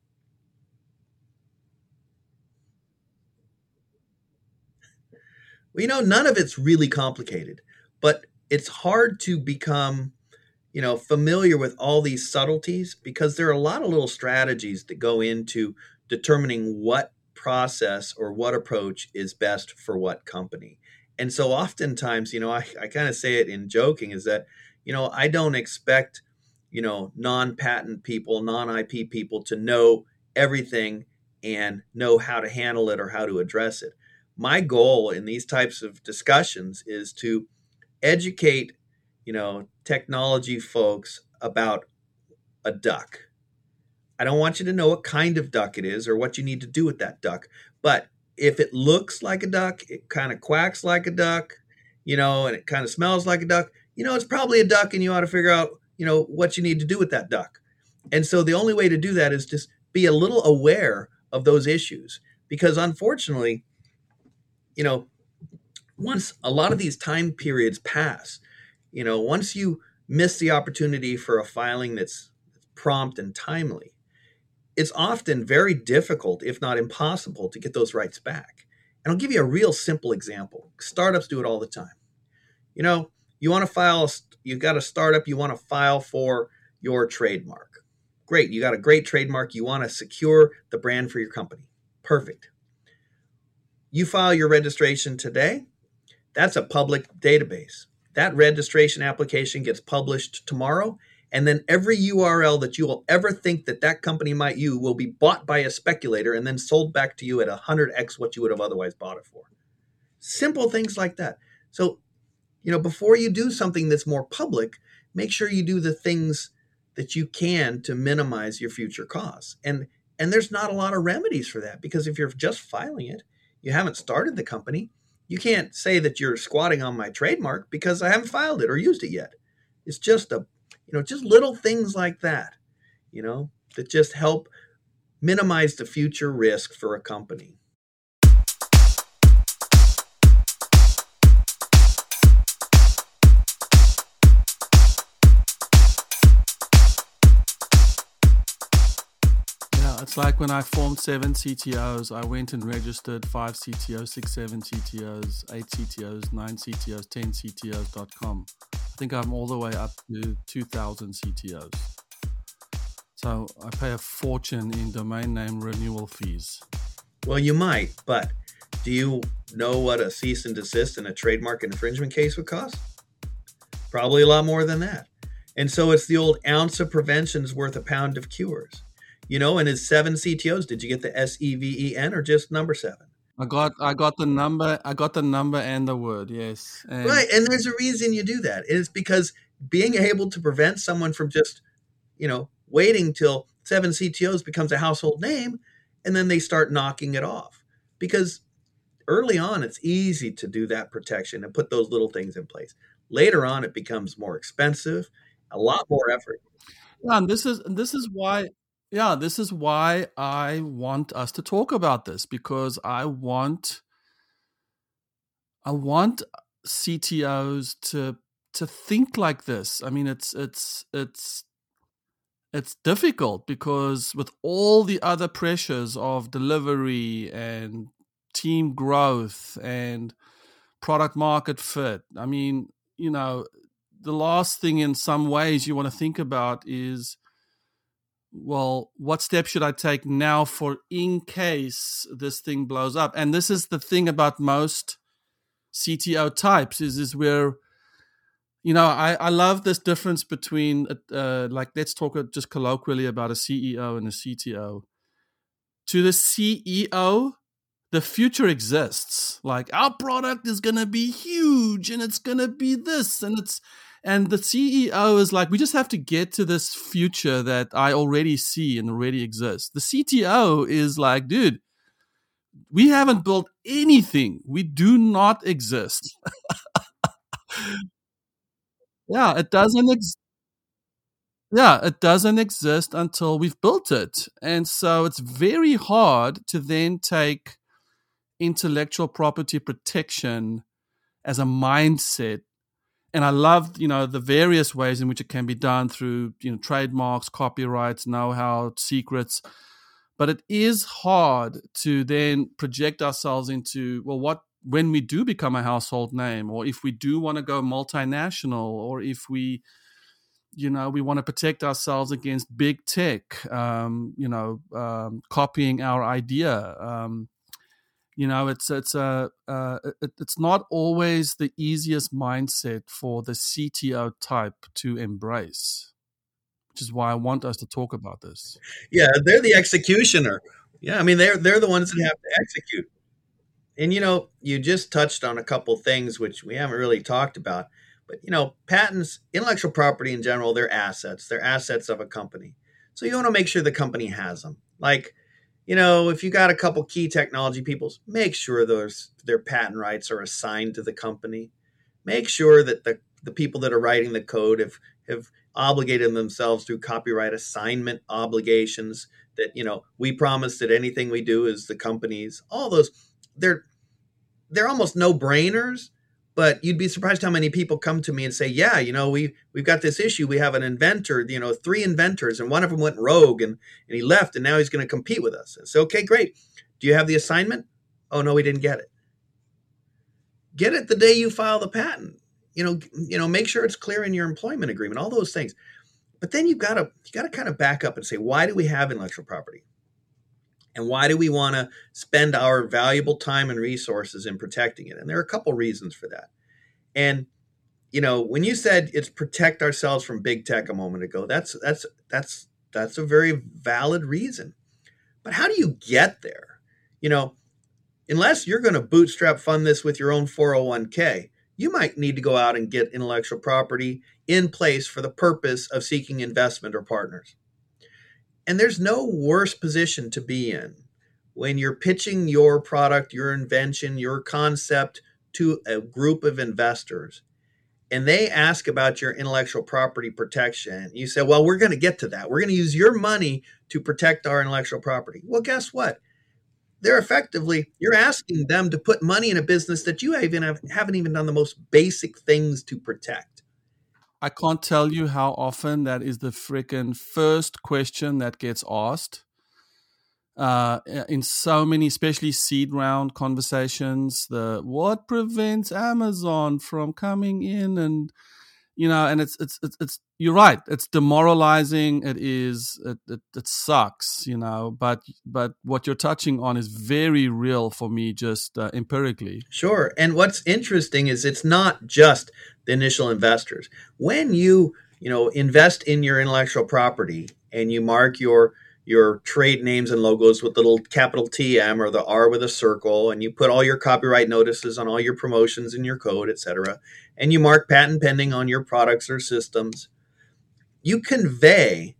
Speaker 2: Well, you know, none of it's really complicated, but it's hard to become, you know, familiar with all these subtleties because there are a lot of little strategies that go into determining what process or what approach is best for what company. And so oftentimes, you know, I, I kind of say it in joking is that, you know, I don't expect, you know, non patent people, non IP people to know everything and know how to handle it or how to address it my goal in these types of discussions is to educate you know technology folks about a duck. I don't want you to know what kind of duck it is or what you need to do with that duck but if it looks like a duck it kind of quacks like a duck you know and it kind of smells like a duck you know it's probably a duck and you ought to figure out you know what you need to do with that duck. And so the only way to do that is just be a little aware of those issues because unfortunately you know, once a lot of these time periods pass, you know, once you miss the opportunity for a filing that's prompt and timely, it's often very difficult, if not impossible, to get those rights back. And I'll give you a real simple example. Startups do it all the time. You know, you want to file, you've got a startup, you want to file for your trademark. Great, you got a great trademark, you want to secure the brand for your company. Perfect. You file your registration today, that's a public database. That registration application gets published tomorrow, and then every URL that you will ever think that that company might use will be bought by a speculator and then sold back to you at 100x what you would have otherwise bought it for. Simple things like that. So, you know, before you do something that's more public, make sure you do the things that you can to minimize your future costs. And and there's not a lot of remedies for that because if you're just filing it, you haven't started the company, you can't say that you're squatting on my trademark because I haven't filed it or used it yet. It's just a, you know, just little things like that, you know, that just help minimize the future risk for a company.
Speaker 1: It's like when I formed seven CTOs, I went and registered five CTOs, six, seven CTOs, eight CTOs, nine CTOs, 10 CTOs.com. I think I'm all the way up to 2,000 CTOs. So I pay a fortune in domain name renewal fees.
Speaker 2: Well, you might, but do you know what a cease and desist in a trademark infringement case would cost? Probably a lot more than that. And so it's the old ounce of prevention's worth a pound of cures you know, and his seven CTOs. Did you get the S E V E N or just number seven?
Speaker 1: I got I got the number I got the number and the word, yes.
Speaker 2: And right. And there's a reason you do that. It's because being able to prevent someone from just, you know, waiting till seven CTOs becomes a household name and then they start knocking it off. Because early on it's easy to do that protection and put those little things in place. Later on it becomes more expensive, a lot more effort.
Speaker 1: Yeah, and this is this is why yeah, this is why I want us to talk about this because I want I want CTOs to to think like this. I mean, it's it's it's it's difficult because with all the other pressures of delivery and team growth and product market fit, I mean, you know, the last thing in some ways you want to think about is well, what steps should I take now for in case this thing blows up? And this is the thing about most CTO types is is where you know I, I love this difference between uh, like let's talk just colloquially about a CEO and a CTO. to the CEO, the future exists. Like our product is going to be huge and it's going to be this and it's and the CEO is like we just have to get to this future that I already see and already exists. The CTO is like, dude, we haven't built anything. We do not exist. yeah, it doesn't exist yeah, it doesn't exist until we've built it. And so it's very hard to then take intellectual property protection as a mindset. And I love, you know, the various ways in which it can be done through, you know, trademarks, copyrights, know-how, secrets. But it is hard to then project ourselves into, well, what when we do become a household name, or if we do want to go multinational, or if we you know we want to protect ourselves against big tech um, you know um, copying our idea um, you know it's it's a uh, it, it's not always the easiest mindset for the CTO type to embrace which is why I want us to talk about this
Speaker 2: yeah they're the executioner yeah I mean they're they're the ones that have to execute and you know you just touched on a couple things which we haven't really talked about but you know, patents, intellectual property in general, they're assets. They're assets of a company. So you want to make sure the company has them. Like, you know, if you got a couple key technology peoples, make sure those their patent rights are assigned to the company. Make sure that the, the people that are writing the code have, have obligated themselves through copyright assignment obligations that, you know, we promise that anything we do is the company's. All those they're they're almost no brainers, but you'd be surprised how many people come to me and say yeah you know we we've got this issue. We have an inventor you know three inventors and one of them went rogue and, and he left and now he's going to compete with us. And so okay great. Do you have the assignment? Oh no we didn't get it. Get it the day you file the patent. You know you know make sure it's clear in your employment agreement all those things. But then you've got to you got to kind of back up and say why do we have intellectual property and why do we want to spend our valuable time and resources in protecting it? And there are a couple reasons for that. And you know, when you said it's protect ourselves from big tech a moment ago, that's that's that's that's a very valid reason. But how do you get there? You know, unless you're going to bootstrap fund this with your own 401k, you might need to go out and get intellectual property in place for the purpose of seeking investment or partners. And there's no worse position to be in when you're pitching your product, your invention, your concept to a group of investors and they ask about your intellectual property protection. You say, Well, we're going to get to that. We're going to use your money to protect our intellectual property. Well, guess what? They're effectively, you're asking them to put money in a business that you even have, haven't even done the most basic things to protect.
Speaker 1: I can't tell you how often that is the freaking first question that gets asked. Uh, in so many, especially seed round conversations, the what prevents Amazon from coming in and you know, and it's it's it's, it's you're right. It's demoralizing. It is. It, it, it sucks. You know, but but what you're touching on is very real for me, just uh, empirically.
Speaker 2: Sure. And what's interesting is it's not just the initial investors. When you you know invest in your intellectual property and you mark your your trade names and logos with the little capital TM or the R with a circle, and you put all your copyright notices on all your promotions in your code, etc., and you mark patent pending on your products or systems, you convey,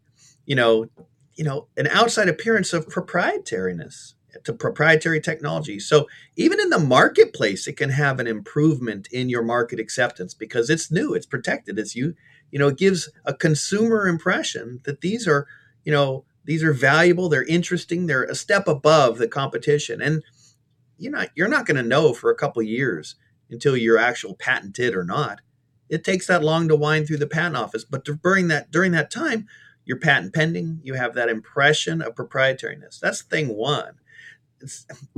Speaker 2: you know, you know, an outside appearance of proprietariness to proprietary technology. So even in the marketplace, it can have an improvement in your market acceptance because it's new, it's protected, it's you, you know, it gives a consumer impression that these are, you know, these are valuable, they're interesting, they're a step above the competition. And you're not you're not going to know for a couple years until you're actual patented or not. It takes that long to wind through the patent office, but during that during that time, you're patent pending, you have that impression of proprietariness. That's thing 1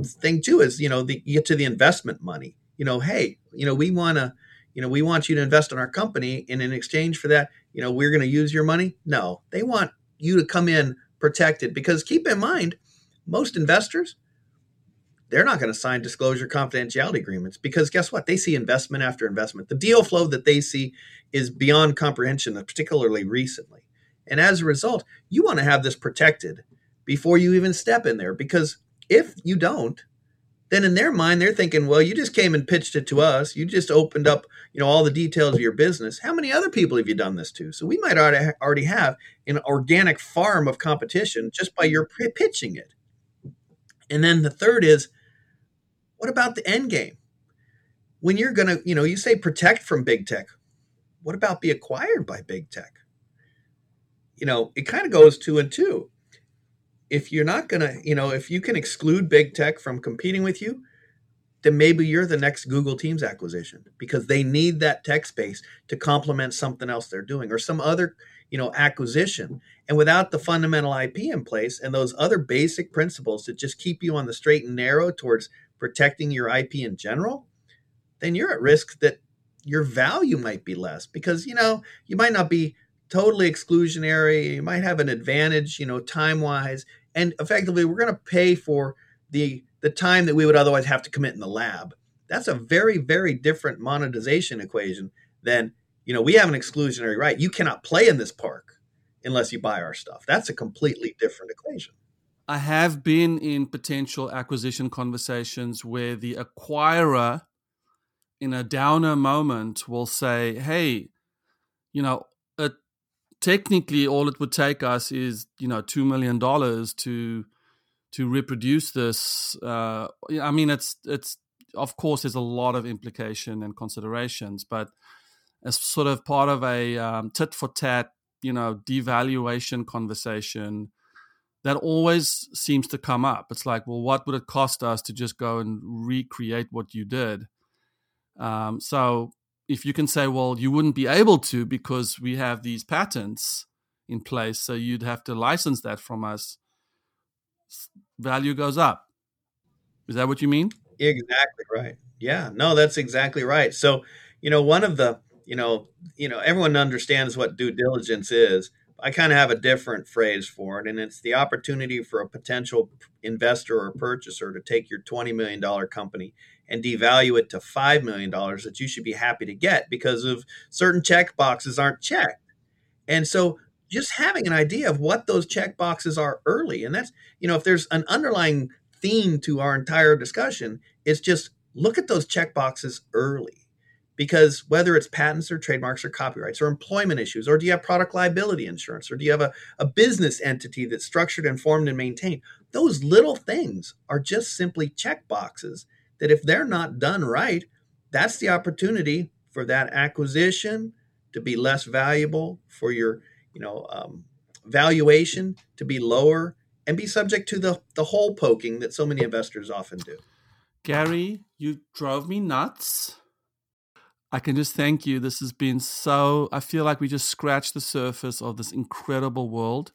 Speaker 2: thing too is you know the, you get to the investment money. You know, hey, you know we want to, you know we want you to invest in our company, and in exchange for that, you know we're going to use your money. No, they want you to come in protected because keep in mind, most investors they're not going to sign disclosure confidentiality agreements because guess what? They see investment after investment. The deal flow that they see is beyond comprehension, particularly recently. And as a result, you want to have this protected before you even step in there. Because if you don't, then in their mind they're thinking, well, you just came and pitched it to us. You just opened up, you know, all the details of your business. How many other people have you done this to? So we might already have an organic farm of competition just by your pitching it. And then the third is, what about the end game? When you're going to, you know, you say protect from big tech. What about be acquired by big tech? You know, it kind of goes two and two if you're not going to, you know, if you can exclude big tech from competing with you, then maybe you're the next Google Teams acquisition because they need that tech space to complement something else they're doing or some other, you know, acquisition. And without the fundamental IP in place and those other basic principles that just keep you on the straight and narrow towards protecting your IP in general, then you're at risk that your value might be less because, you know, you might not be totally exclusionary. You might have an advantage, you know, time wise, and effectively, we're going to pay for the the time that we would otherwise have to commit in the lab. That's a very very different monetization equation than you know we have an exclusionary right. You cannot play in this park unless you buy our stuff. That's a completely different equation.
Speaker 1: I have been in potential acquisition conversations where the acquirer, in a downer moment, will say, "Hey, you know, technically all it would take us is you know two million dollars to to reproduce this uh, i mean it's it's of course there's a lot of implication and considerations but as sort of part of a um, tit for tat you know devaluation conversation that always seems to come up. It's like well what would it cost us to just go and recreate what you did? Um, so if you can say, well, you wouldn't be able to because we have these patents in place, so you'd have to license that from us, value goes up. Is that what you mean?
Speaker 2: Exactly right. Yeah, no, that's exactly right. So, you know, one of the, you know, you know, everyone understands what due diligence is. I kind of have a different phrase for it, and it's the opportunity for a potential investor or purchaser to take your $20 million company and devalue it to $5 million that you should be happy to get because of certain check boxes aren't checked. And so just having an idea of what those check boxes are early, and that's, you know, if there's an underlying theme to our entire discussion, it's just look at those check boxes early. Because whether it's patents or trademarks or copyrights or employment issues, or do you have product liability insurance, or do you have a, a business entity that's structured and formed and maintained, those little things are just simply check boxes that if they're not done right, that's the opportunity for that acquisition to be less valuable, for your you know um, valuation to be lower, and be subject to the the hole poking that so many investors often do.
Speaker 1: Gary, you drove me nuts. I can just thank you. This has been so. I feel like we just scratched the surface of this incredible world.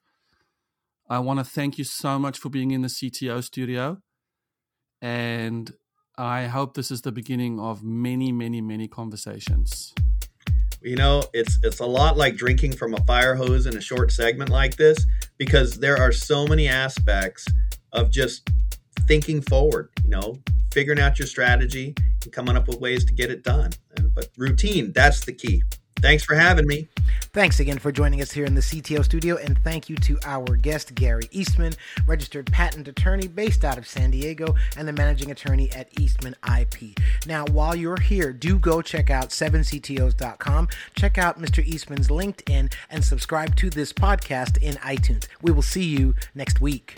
Speaker 1: I want to thank you so much for being in the CTO studio. And I hope this is the beginning of many, many, many conversations.
Speaker 2: You know, it's it's a lot like drinking from a fire hose in a short segment like this because there are so many aspects of just thinking forward, you know, figuring out your strategy and coming up with ways to get it done. But routine, that's the key. Thanks for having me.
Speaker 3: Thanks again for joining us here in the CTO studio, and thank you to our guest, Gary Eastman, registered patent attorney based out of San Diego and the managing attorney at Eastman IP. Now, while you're here, do go check out 7CTOs.com, check out Mr. Eastman's LinkedIn, and subscribe to this podcast in iTunes. We will see you next week.